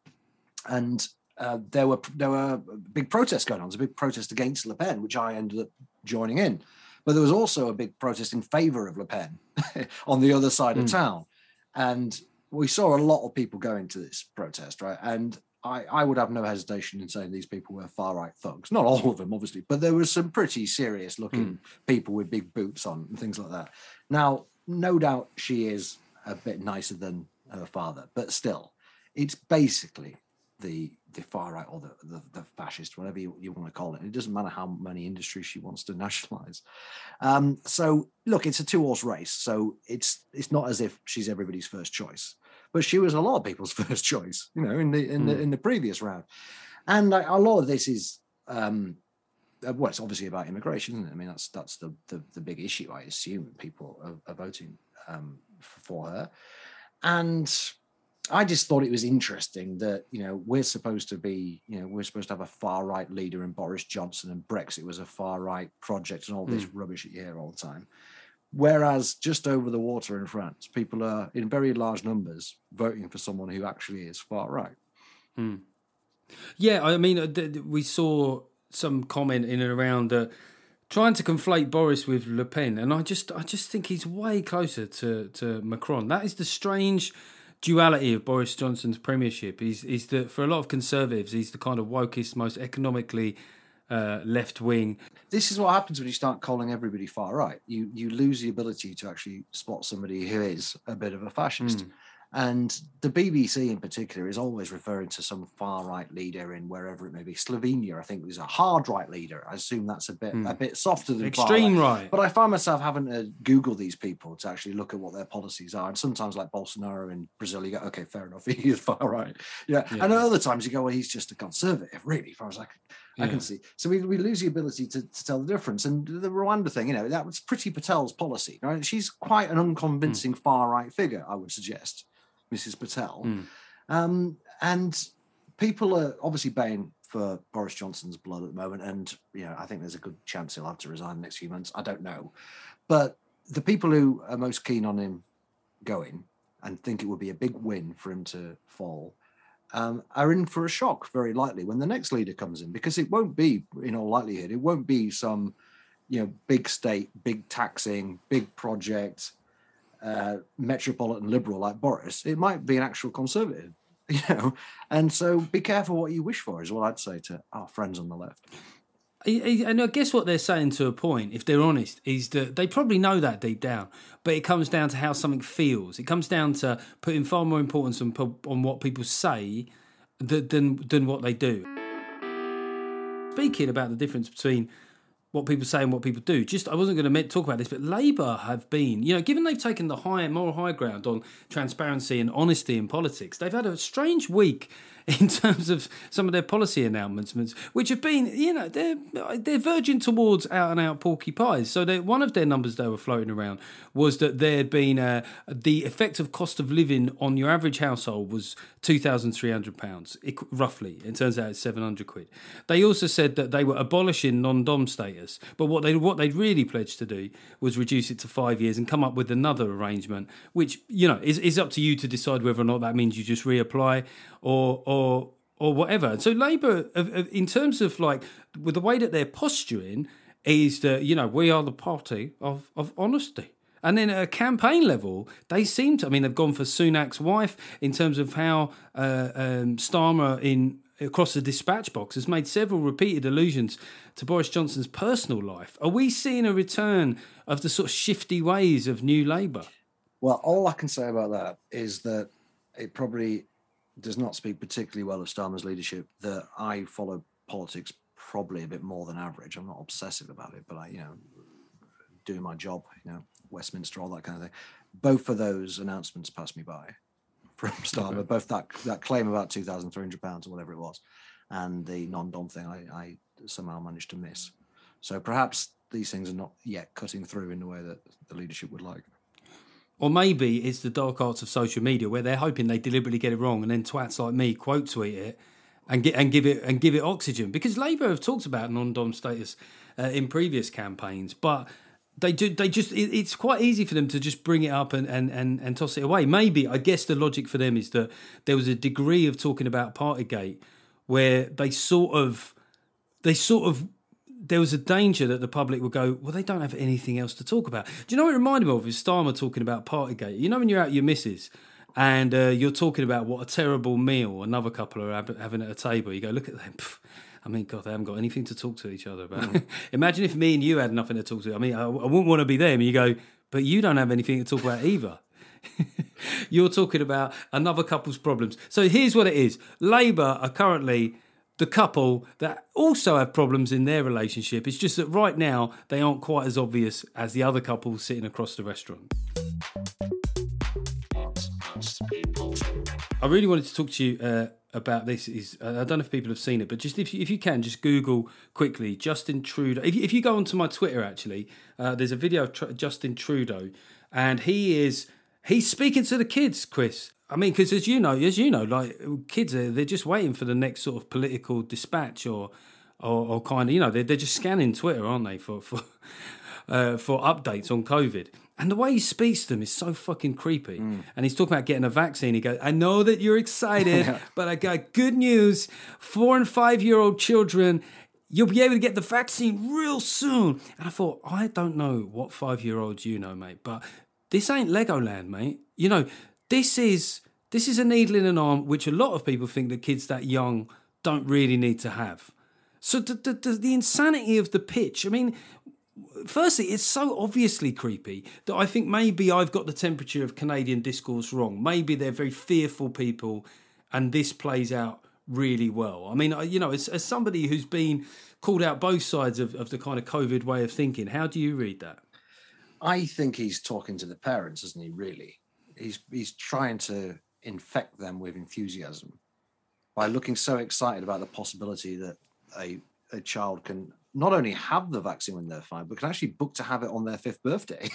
and. Uh, there were there were big protests going on. There was a big protest against Le Pen, which I ended up joining in. But there was also a big protest in favour of Le Pen <laughs> on the other side of Mm. town, and we saw a lot of people going to this protest, right? And I, I would have no hesitation in saying these people were far right thugs. Not all of them, obviously, but there was some pretty serious looking people with big boots on and things like that. Now, no doubt she is a bit nicer than her father, but still, it's basically the the far right or the, the, the fascist, whatever you, you want to call it. It doesn't matter how many industries she wants to nationalize. Um, so look, it's a two horse race. So it's it's not as if she's everybody's first choice, but she was a lot of people's <laughs> first choice, you know, in the in the in the previous round. And like, a lot of this is um, uh, well, it's obviously about immigration, isn't it? I mean, that's that's the the, the big issue. I assume people are, are voting um, for her, and I just thought it was interesting that you know we're supposed to be you know we're supposed to have a far right leader in Boris Johnson and Brexit was a far right project and all this mm. rubbish you hear all the time. Whereas just over the water in France, people are in very large numbers voting for someone who actually is far right. Mm. Yeah, I mean, uh, we saw some comment in and around uh, trying to conflate Boris with Le Pen, and I just, I just think he's way closer to to Macron. That is the strange duality of Boris Johnson's premiership. He's, he's the for a lot of conservatives, he's the kind of wokest, most economically uh, left wing. This is what happens when you start calling everybody far right. You you lose the ability to actually spot somebody who is a bit of a fascist. Mm. And the BBC in particular is always referring to some far right leader in wherever it may be. Slovenia, I think, was a hard right leader. I assume that's a bit mm. a bit softer than extreme right. right. But I find myself having to Google these people to actually look at what their policies are. And sometimes, like Bolsonaro in Brazil, you go, okay, fair enough, <laughs> he is far right. Yeah. yeah. And other times you go, well, he's just a conservative, really, as far as I can, yeah. I can see. So we, we lose the ability to, to tell the difference. And the Rwanda thing, you know, that was Priti Patel's policy. Right? She's quite an unconvincing mm. far right figure, I would suggest. Mrs. Patel. Mm. Um, and people are obviously baying for Boris Johnson's blood at the moment. And, you know, I think there's a good chance he'll have to resign in the next few months. I don't know. But the people who are most keen on him going and think it would be a big win for him to fall um, are in for a shock very likely when the next leader comes in because it won't be in all likelihood it won't be some you know big state big taxing big project uh, metropolitan liberal like Boris, it might be an actual conservative, <laughs> you know. And so be careful what you wish for, is what I'd say to our friends on the left. And I guess what they're saying to a point, if they're honest, is that they probably know that deep down, but it comes down to how something feels. It comes down to putting far more importance on, on what people say than than what they do. Speaking about the difference between what people say and what people do. Just I wasn't going to talk about this, but Labour have been, you know, given they've taken the high moral high ground on transparency and honesty in politics, they've had a strange week <laughs> in terms of some of their policy announcements, which have been, you know, they're they're verging towards out and out porky pies. So they, one of their numbers they were floating around was that there had been a, the effective cost of living on your average household was two thousand three hundred pounds, roughly. It turns out it's seven hundred quid. They also said that they were abolishing non-dom status, but what they what they'd really pledged to do was reduce it to five years and come up with another arrangement, which you know is is up to you to decide whether or not that means you just reapply or or or whatever. So Labour, in terms of like with the way that they're posturing, is that you know we are the party of of honesty. And then at a campaign level, they seem to. I mean, they've gone for Sunak's wife in terms of how uh, um, Starmer in across the dispatch box has made several repeated allusions to Boris Johnson's personal life. Are we seeing a return of the sort of shifty ways of New Labour? Well, all I can say about that is that it probably does not speak particularly well of Starmer's leadership. That I follow politics probably a bit more than average. I'm not obsessive about it, but I, you know, doing my job, you know, Westminster, all that kind of thing. Both of those announcements passed me by from <laughs> Starmer. Okay. Both that that claim about two thousand three hundred pounds or whatever it was, and the non-dom thing, I, I somehow managed to miss. So perhaps these things are not yet cutting through in the way that the leadership would like. Or maybe it's the dark arts of social media where they're hoping they deliberately get it wrong and then twats like me quote tweet it and get and give it and give it oxygen. Because Labour have talked about non-dom status uh, in previous campaigns, but they do they just it, it's quite easy for them to just bring it up and, and and and toss it away. Maybe I guess the logic for them is that there was a degree of talking about Partygate where they sort of they sort of there was a danger that the public would go, well, they don't have anything else to talk about. Do you know what it reminded me of? Is Starmer talking about Partygate. You know when you're out your missus and uh, you're talking about what a terrible meal another couple are having at a table. You go, look at them. <laughs> Pff, I mean, God, they haven't got anything to talk to each other about. Mm. <laughs> Imagine if me and you had nothing to talk to. I mean, I, I wouldn't want to be them. You go, but you don't have anything to talk about either. <laughs> You're talking about another couple's problems. So here's what it is Labour are currently the couple that also have problems in their relationship. It's just that right now they aren't quite as obvious as the other couple sitting across the restaurant. I really wanted to talk to you uh, about this. Is uh, I don't know if people have seen it, but just if you, if you can, just Google quickly Justin Trudeau. If you, if you go onto my Twitter, actually, uh, there's a video of Tr- Justin Trudeau, and he is he's speaking to the kids, Chris. I mean, because as you know, as you know, like kids, are, they're just waiting for the next sort of political dispatch or or, or kind of, you know, they're, they're just scanning Twitter, aren't they, for for <laughs> uh, for updates on COVID. And the way he speaks to them is so fucking creepy. And he's talking about getting a vaccine. He goes, I know that you're excited, <laughs> but I got good news. Four and five year old children, you'll be able to get the vaccine real soon. And I thought, I don't know what five year olds you know, mate, but this ain't Legoland, mate. You know, this is this is a needle in an arm, which a lot of people think that kids that young don't really need to have. So the, the, the, insanity of the pitch. I mean, firstly, it's so obviously creepy that I think maybe I've got the temperature of Canadian discourse wrong. Maybe they're very fearful people, and this plays out really well. I mean, you know, as, as somebody who's been called out both sides of, of the kind of COVID way of thinking, how do you read that? I think he's talking to the parents, isn't he? Really, he's he's trying to infect them with enthusiasm by looking so excited about the possibility that a a child can not only have the vaccine when they're five, but can actually book to have it on their fifth birthday.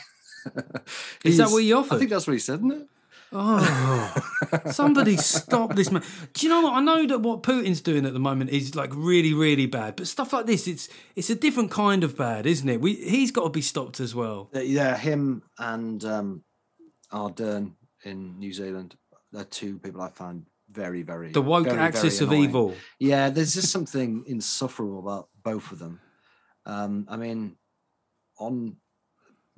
<laughs> Is that what he offered? I think that's what he said, isn't it? Oh, <laughs> somebody stop this man. Do you know what? I know that what Putin's doing at the moment is like really, really bad, but stuff like this, it's it's a different kind of bad, isn't it? We he's got to be stopped as well. Uh, Yeah, him and um, Ardern in New Zealand. They're two people I find very, very The woke very, axis very of annoying. evil. Yeah, there's just something <laughs> insufferable about both of them. Um, I mean, on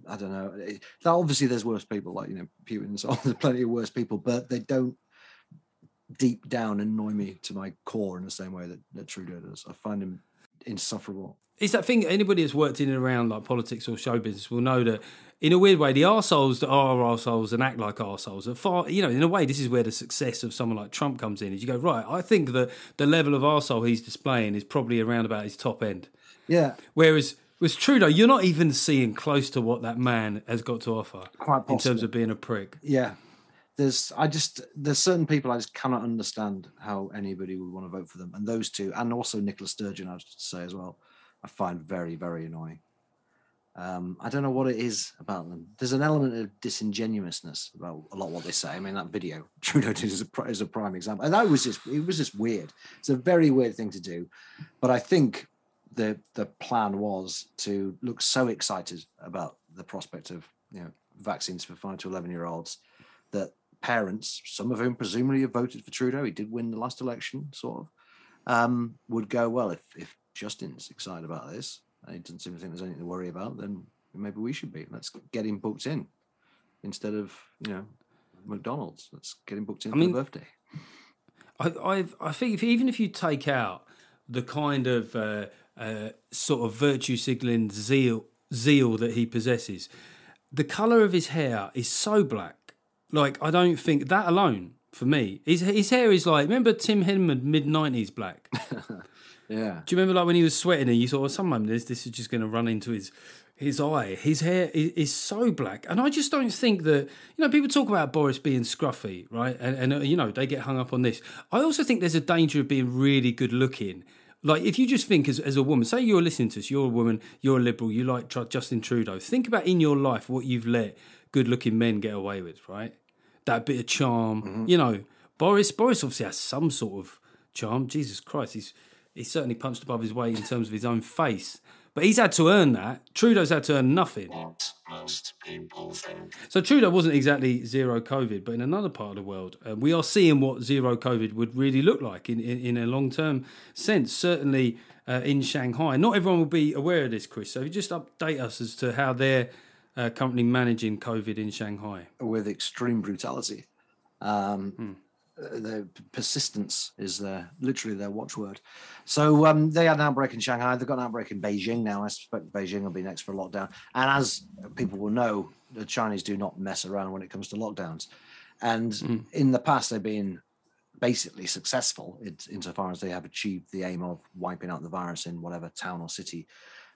I don't know. it- Now, obviously, there's worse people like you know Putin and <laughs> so on. There's plenty of worse people, but they don't deep down annoy me to my core in the same way that, that Trudeau does. I find him insufferable. It's that thing. Anybody that's worked in and around like politics or show business will know that, in a weird way, the arseholes that are arseholes and act like arseholes are far. You know, in a way, this is where the success of someone like Trump comes in. Is you go right. I think that the level of arsehole he's displaying is probably around about his top end. Yeah, Whereas with Trudeau, you're not even seeing close to what that man has got to offer Quite in terms of being a prick. yeah. There's I just there's certain people I just cannot understand how anybody would want to vote for them, and those two, and also Nicola Sturgeon, I to say as well, I find very very annoying. Um, I don't know what it is about them. There's an element of disingenuousness about a lot what they say. I mean, that video <laughs> Trudeau did is a, is a prime example, and that was just it was just weird. It's a very weird thing to do, but I think the the plan was to look so excited about the prospect of you know vaccines for five to eleven year olds that parents, some of whom presumably have voted for Trudeau, he did win the last election, sort of, um, would go well if if Justin's excited about this and he doesn't seem to think there's anything to worry about, then maybe we should be. Let's get him booked in instead of you know McDonald's. Let's get him booked in I for mean- the birthday. I, I've, I think if, even if you take out the kind of uh, uh, sort of virtue signaling zeal zeal that he possesses, the color of his hair is so black. Like I don't think that alone for me, his his hair is like remember Tim Henman mid nineties black. <laughs> Yeah. Do you remember like when he was sweating and you thought, well, sometime this this is just going to run into his his eye. His hair is, is so black, and I just don't think that you know people talk about Boris being scruffy, right? And, and uh, you know they get hung up on this. I also think there's a danger of being really good looking. Like if you just think as, as a woman, say you're listening to us, you're a woman, you're a liberal, you like Tr- Justin Trudeau. Think about in your life what you've let good looking men get away with, right? That bit of charm, you know. Boris Boris obviously has some sort of charm. Jesus Christ, he's he's certainly punched above his weight in terms of his own face. But he's had to earn that. Trudeau's had to earn nothing. What people think? So Trudeau wasn't exactly zero COVID, but in another part of the world, uh, we are seeing what zero COVID would really look like in, in, in a long term sense. Certainly uh, in Shanghai, not everyone will be aware of this, Chris. So if you just update us as to how they're uh, currently managing COVID in Shanghai. with extreme brutality. Um, Hmm. uh, The persistence is their literally their watchword. So um, they had an outbreak in Shanghai. They've got an outbreak in Beijing now. I suspect Beijing will be next for a lockdown. And as people will know, the Chinese do not mess around when it comes to lockdowns. And Mm. in the past, they've been basically successful in, insofar as they have achieved the aim of wiping out the virus in whatever town or city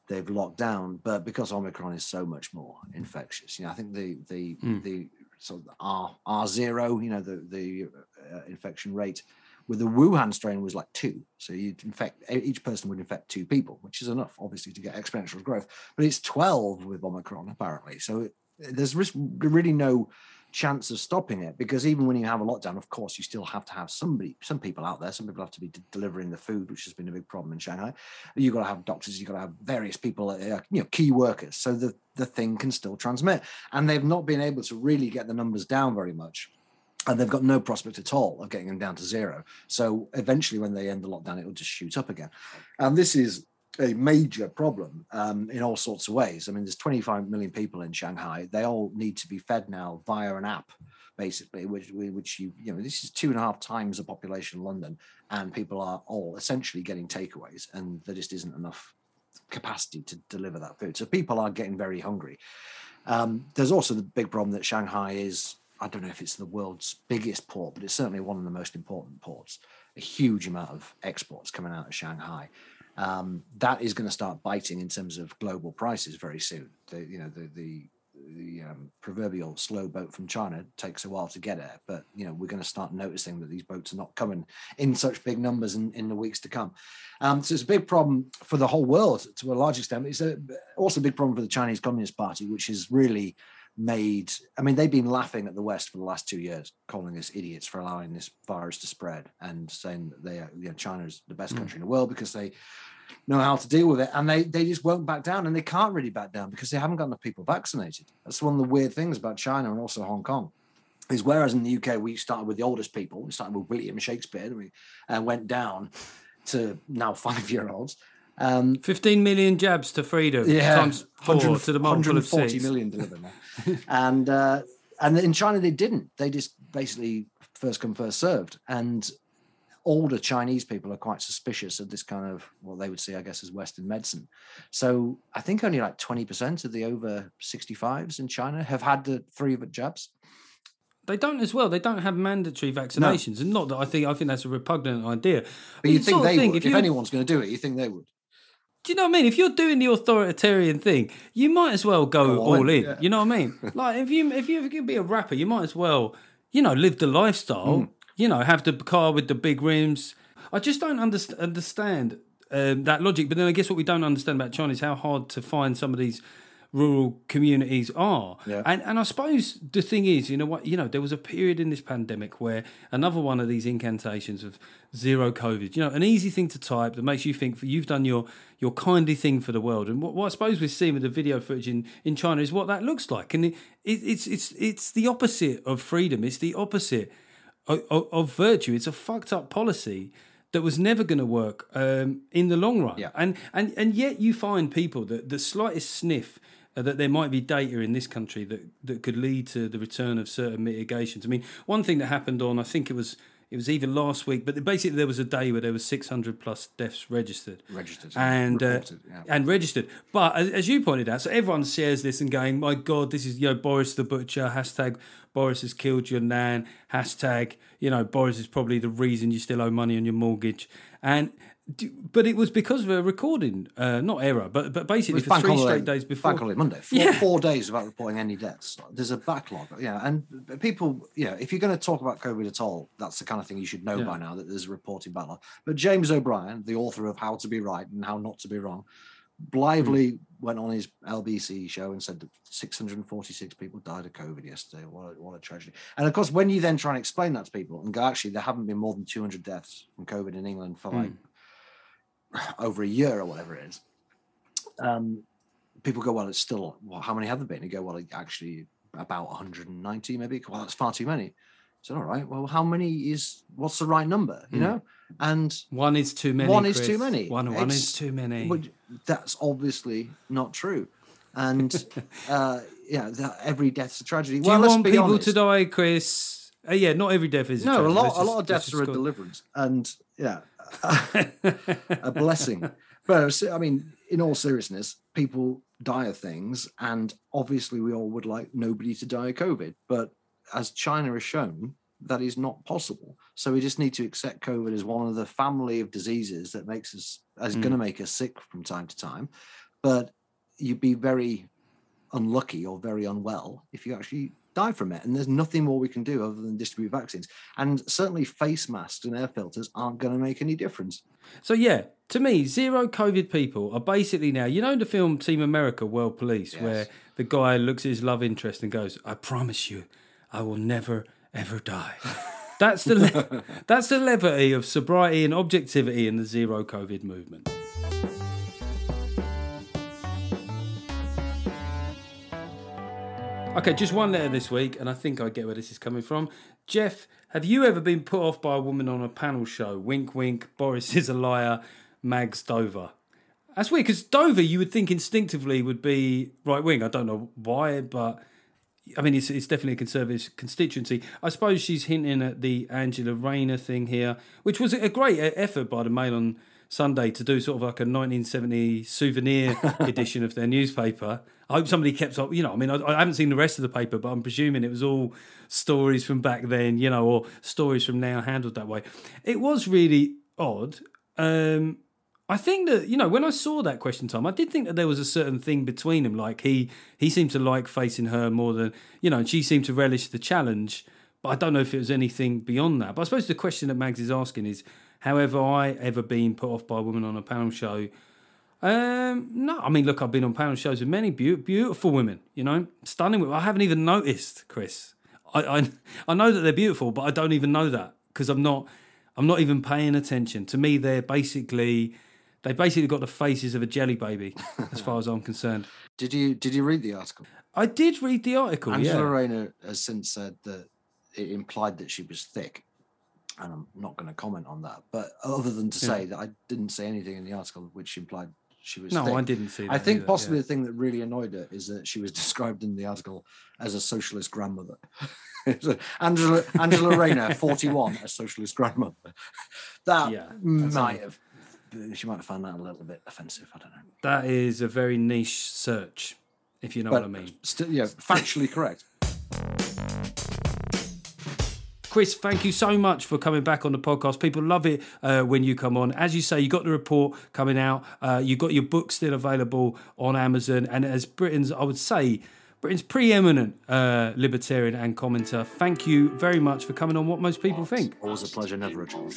they've locked down. But because Omicron is so much more infectious, you know, I think the the Mm. the sort of R R zero, you know, the the uh, infection rate with the Wuhan strain was like two. So you'd infect each person would infect two people, which is enough, obviously, to get exponential growth. But it's twelve with Omicron apparently. So it, there's really no chance of stopping it because even when you have a lockdown, of course, you still have to have somebody, some people out there. Some people have to be de- delivering the food, which has been a big problem in Shanghai. You've got to have doctors. You've got to have various people, uh, you know, key workers, so the the thing can still transmit. And they've not been able to really get the numbers down very much. And they've got no prospect at all of getting them down to zero. So eventually, when they end the lockdown, it will just shoot up again. And this is a major problem um, in all sorts of ways. I mean, there's 25 million people in Shanghai. They all need to be fed now via an app, basically, which which you you know this is two and a half times the population of London, and people are all essentially getting takeaways, and there just isn't enough capacity to deliver that food. So people are getting very hungry. Um, there's also the big problem that Shanghai is. I don't know if it's the world's biggest port, but it's certainly one of the most important ports. A huge amount of exports coming out of Shanghai um, that is going to start biting in terms of global prices very soon. The, you know, the the, the um, proverbial slow boat from China takes a while to get there, but you know we're going to start noticing that these boats are not coming in such big numbers in, in the weeks to come. Um, so it's a big problem for the whole world to a large extent. It's a, also a big problem for the Chinese Communist Party, which is really made i mean they've been laughing at the west for the last two years calling us idiots for allowing this virus to spread and saying that they are you know china is the best hmm. country in the world because they know how to deal with it. And they they just won't back down and they can't really back down because they haven't got enough people vaccinated. That's one of the weird things about china and also hong kong is whereas in the uk we started with the oldest people we started with william shakespeare and we and went down to now <laughs> five year olds um 15 million jabs to freedom yeah, times four to the multiple of 140 six. million delivered <laughs> now. and uh, and in China they didn't. They just basically first come first served. And older Chinese people are quite suspicious of this kind of what they would see, I guess, as Western medicine. So I think only like 20% of the over 65s in China have had the three jabs. They don't as well. They don't have mandatory vaccinations, and not that I think I think that's a repugnant idea. But you the think they thing, would. If, you're- anyone's going to do it, you think they would. Do you know what I mean? If you're doing the authoritarian thing, you might as well go, Go all in, yeah. You know what I mean? <laughs> like if you if you if you can be a rapper, you might as well, you know, live the lifestyle. Mm. You know, have the car with the big rims. I just don't underst- understand um, that logic. But then I guess what we don't understand about China is how hard to find some of these rural communities are. Yeah. And and I suppose the thing is, you know what, you know, there was a period in this pandemic where another one of these incantations of zero COVID, you know, an easy thing to type that makes you think you've done your your kindly thing for the world. And what, what I suppose we're seeing with the video footage in, in China is what that looks like. And it, it, it's it's it's the opposite of freedom. It's the opposite of, of, of virtue. It's a fucked up policy that was never going to work um, in the long run. Yeah. And and and yet you find people that the slightest sniff that there might be data in this country that that could lead to the return of certain mitigations. I mean, one thing that happened on I think it was it was either last week, but basically there was a day where there was 600 plus deaths registered, Registered, and uh, yeah. and registered. But as, as you pointed out, so everyone shares this and going, "My God, this is you know Boris the butcher." Hashtag Boris has killed your nan. Hashtag you know Boris is probably the reason you still owe money on your mortgage. And but it was because of a recording, uh, not error, but but basically for three holiday, straight days before. Bank holiday Monday. Four, Yeah. four days without reporting any deaths. There's a backlog. Yeah, and people, you know, if you're going to talk about COVID at all, that's the kind of thing you should know Yeah. by now that there's a reporting backlog. But James O'Brien, the author of How to Be Right and How Not to Be Wrong, blithely Hmm. went on his LBC show and said that 646 people died of COVID yesterday. What a, what a tragedy. And of course, when you then try and explain that to people and go, actually, there haven't been more than 200 deaths from COVID in England for like over a year or whatever it is. Um, people go, well, it's still, well, how many have there been? You go, well, actually, about 190 maybe. Well, that's far too many. So, all right, well, how many is, what's the right number, you Hmm. know? And One is too many. One is Chris. too many. One one It's- is too many. that's obviously not true. And, <laughs> uh, yeah, that every death's a tragedy. Do well, you want people honest. to die, Chris? Uh, yeah, not every death is. No, a tragedy. lot, Let's a lot of deaths are a deliverance, and yeah, <laughs> a blessing. But I mean, in all seriousness, people die of things, and obviously, we all would like nobody to die of COVID. But as China has shown, that is not possible. So we just need to accept COVID as one of the family of diseases that makes us is Mm. going to make us sick from time to time. But you'd be very unlucky or very unwell if you actually die from it. And there's nothing more we can do other than distribute vaccines. And certainly face masks and air filters aren't going to make any difference. So yeah, to me, zero COVID people are basically now. You know the film Team America: World Police, where the guy looks at his love interest and goes, "I promise you, I will never ever die." That's the le- <laughs> that's the levity of sobriety and objectivity in the zero COVID movement. Okay, just one letter this week, and I think I get where this is coming from. Geoff, have you ever been put off by a woman on a panel show? Wink, wink. Boris is a liar. Mags Dover. That's weird because Dover, you would think instinctively would be right wing. I don't know why, but I mean, it's, it's definitely a conservative constituency. I suppose she's hinting at the Angela Rayner thing here, which was a great effort by the Mail on Sunday to do sort of like a 1970 souvenir <laughs> edition of their newspaper. I hope somebody kept up, you know, I mean, I, I haven't seen the rest of the paper, but I'm presuming it was all stories from back then, you know, or stories from now handled that way. It was really odd. Um, I think that you know when I saw that question time, I did think that there was a certain thing between them. Like he he seemed to like facing her more than you know, and she seemed to relish the challenge. But I don't know if it was anything beyond that. But I suppose the question that Mags is asking is, have I ever been put off by a woman on a panel show? Um, no, I mean, look, I've been on panel shows with many be- beautiful women. You know, stunning women. I haven't even noticed, Chris. I I, I know that they're beautiful, but I don't even know that because I'm not I'm not even paying attention. To me, they're basically they basically got the faces of a jelly baby, <laughs> as far as I'm concerned. Did you did you read the article? I did read the article. Angela yeah. Rayner has since said that it implied that she was thick. And I'm not going to comment on that. But other than to say that I didn't say anything in the article which implied she was No, thick. I didn't see. That I think either, possibly yeah. the thing that really annoyed her is that she was <laughs> described in the article as a socialist grandmother. <laughs> Angela Angela Rayner, <laughs> 41, a socialist grandmother. That Yeah, might have she might have found that a little bit offensive. I don't know. that is a very niche search, if you know But what I mean. still, yeah, factually correct. Chris, thank you so much for coming back on the podcast. People love it uh, when you come on. As you say, you got the report coming out. Uh, you got your book still available on Amazon, and as Britain's, I would say, Britain's preeminent uh, libertarian and commenter. Thank you very much for coming on. What most people think. Always a pleasure, never a chore.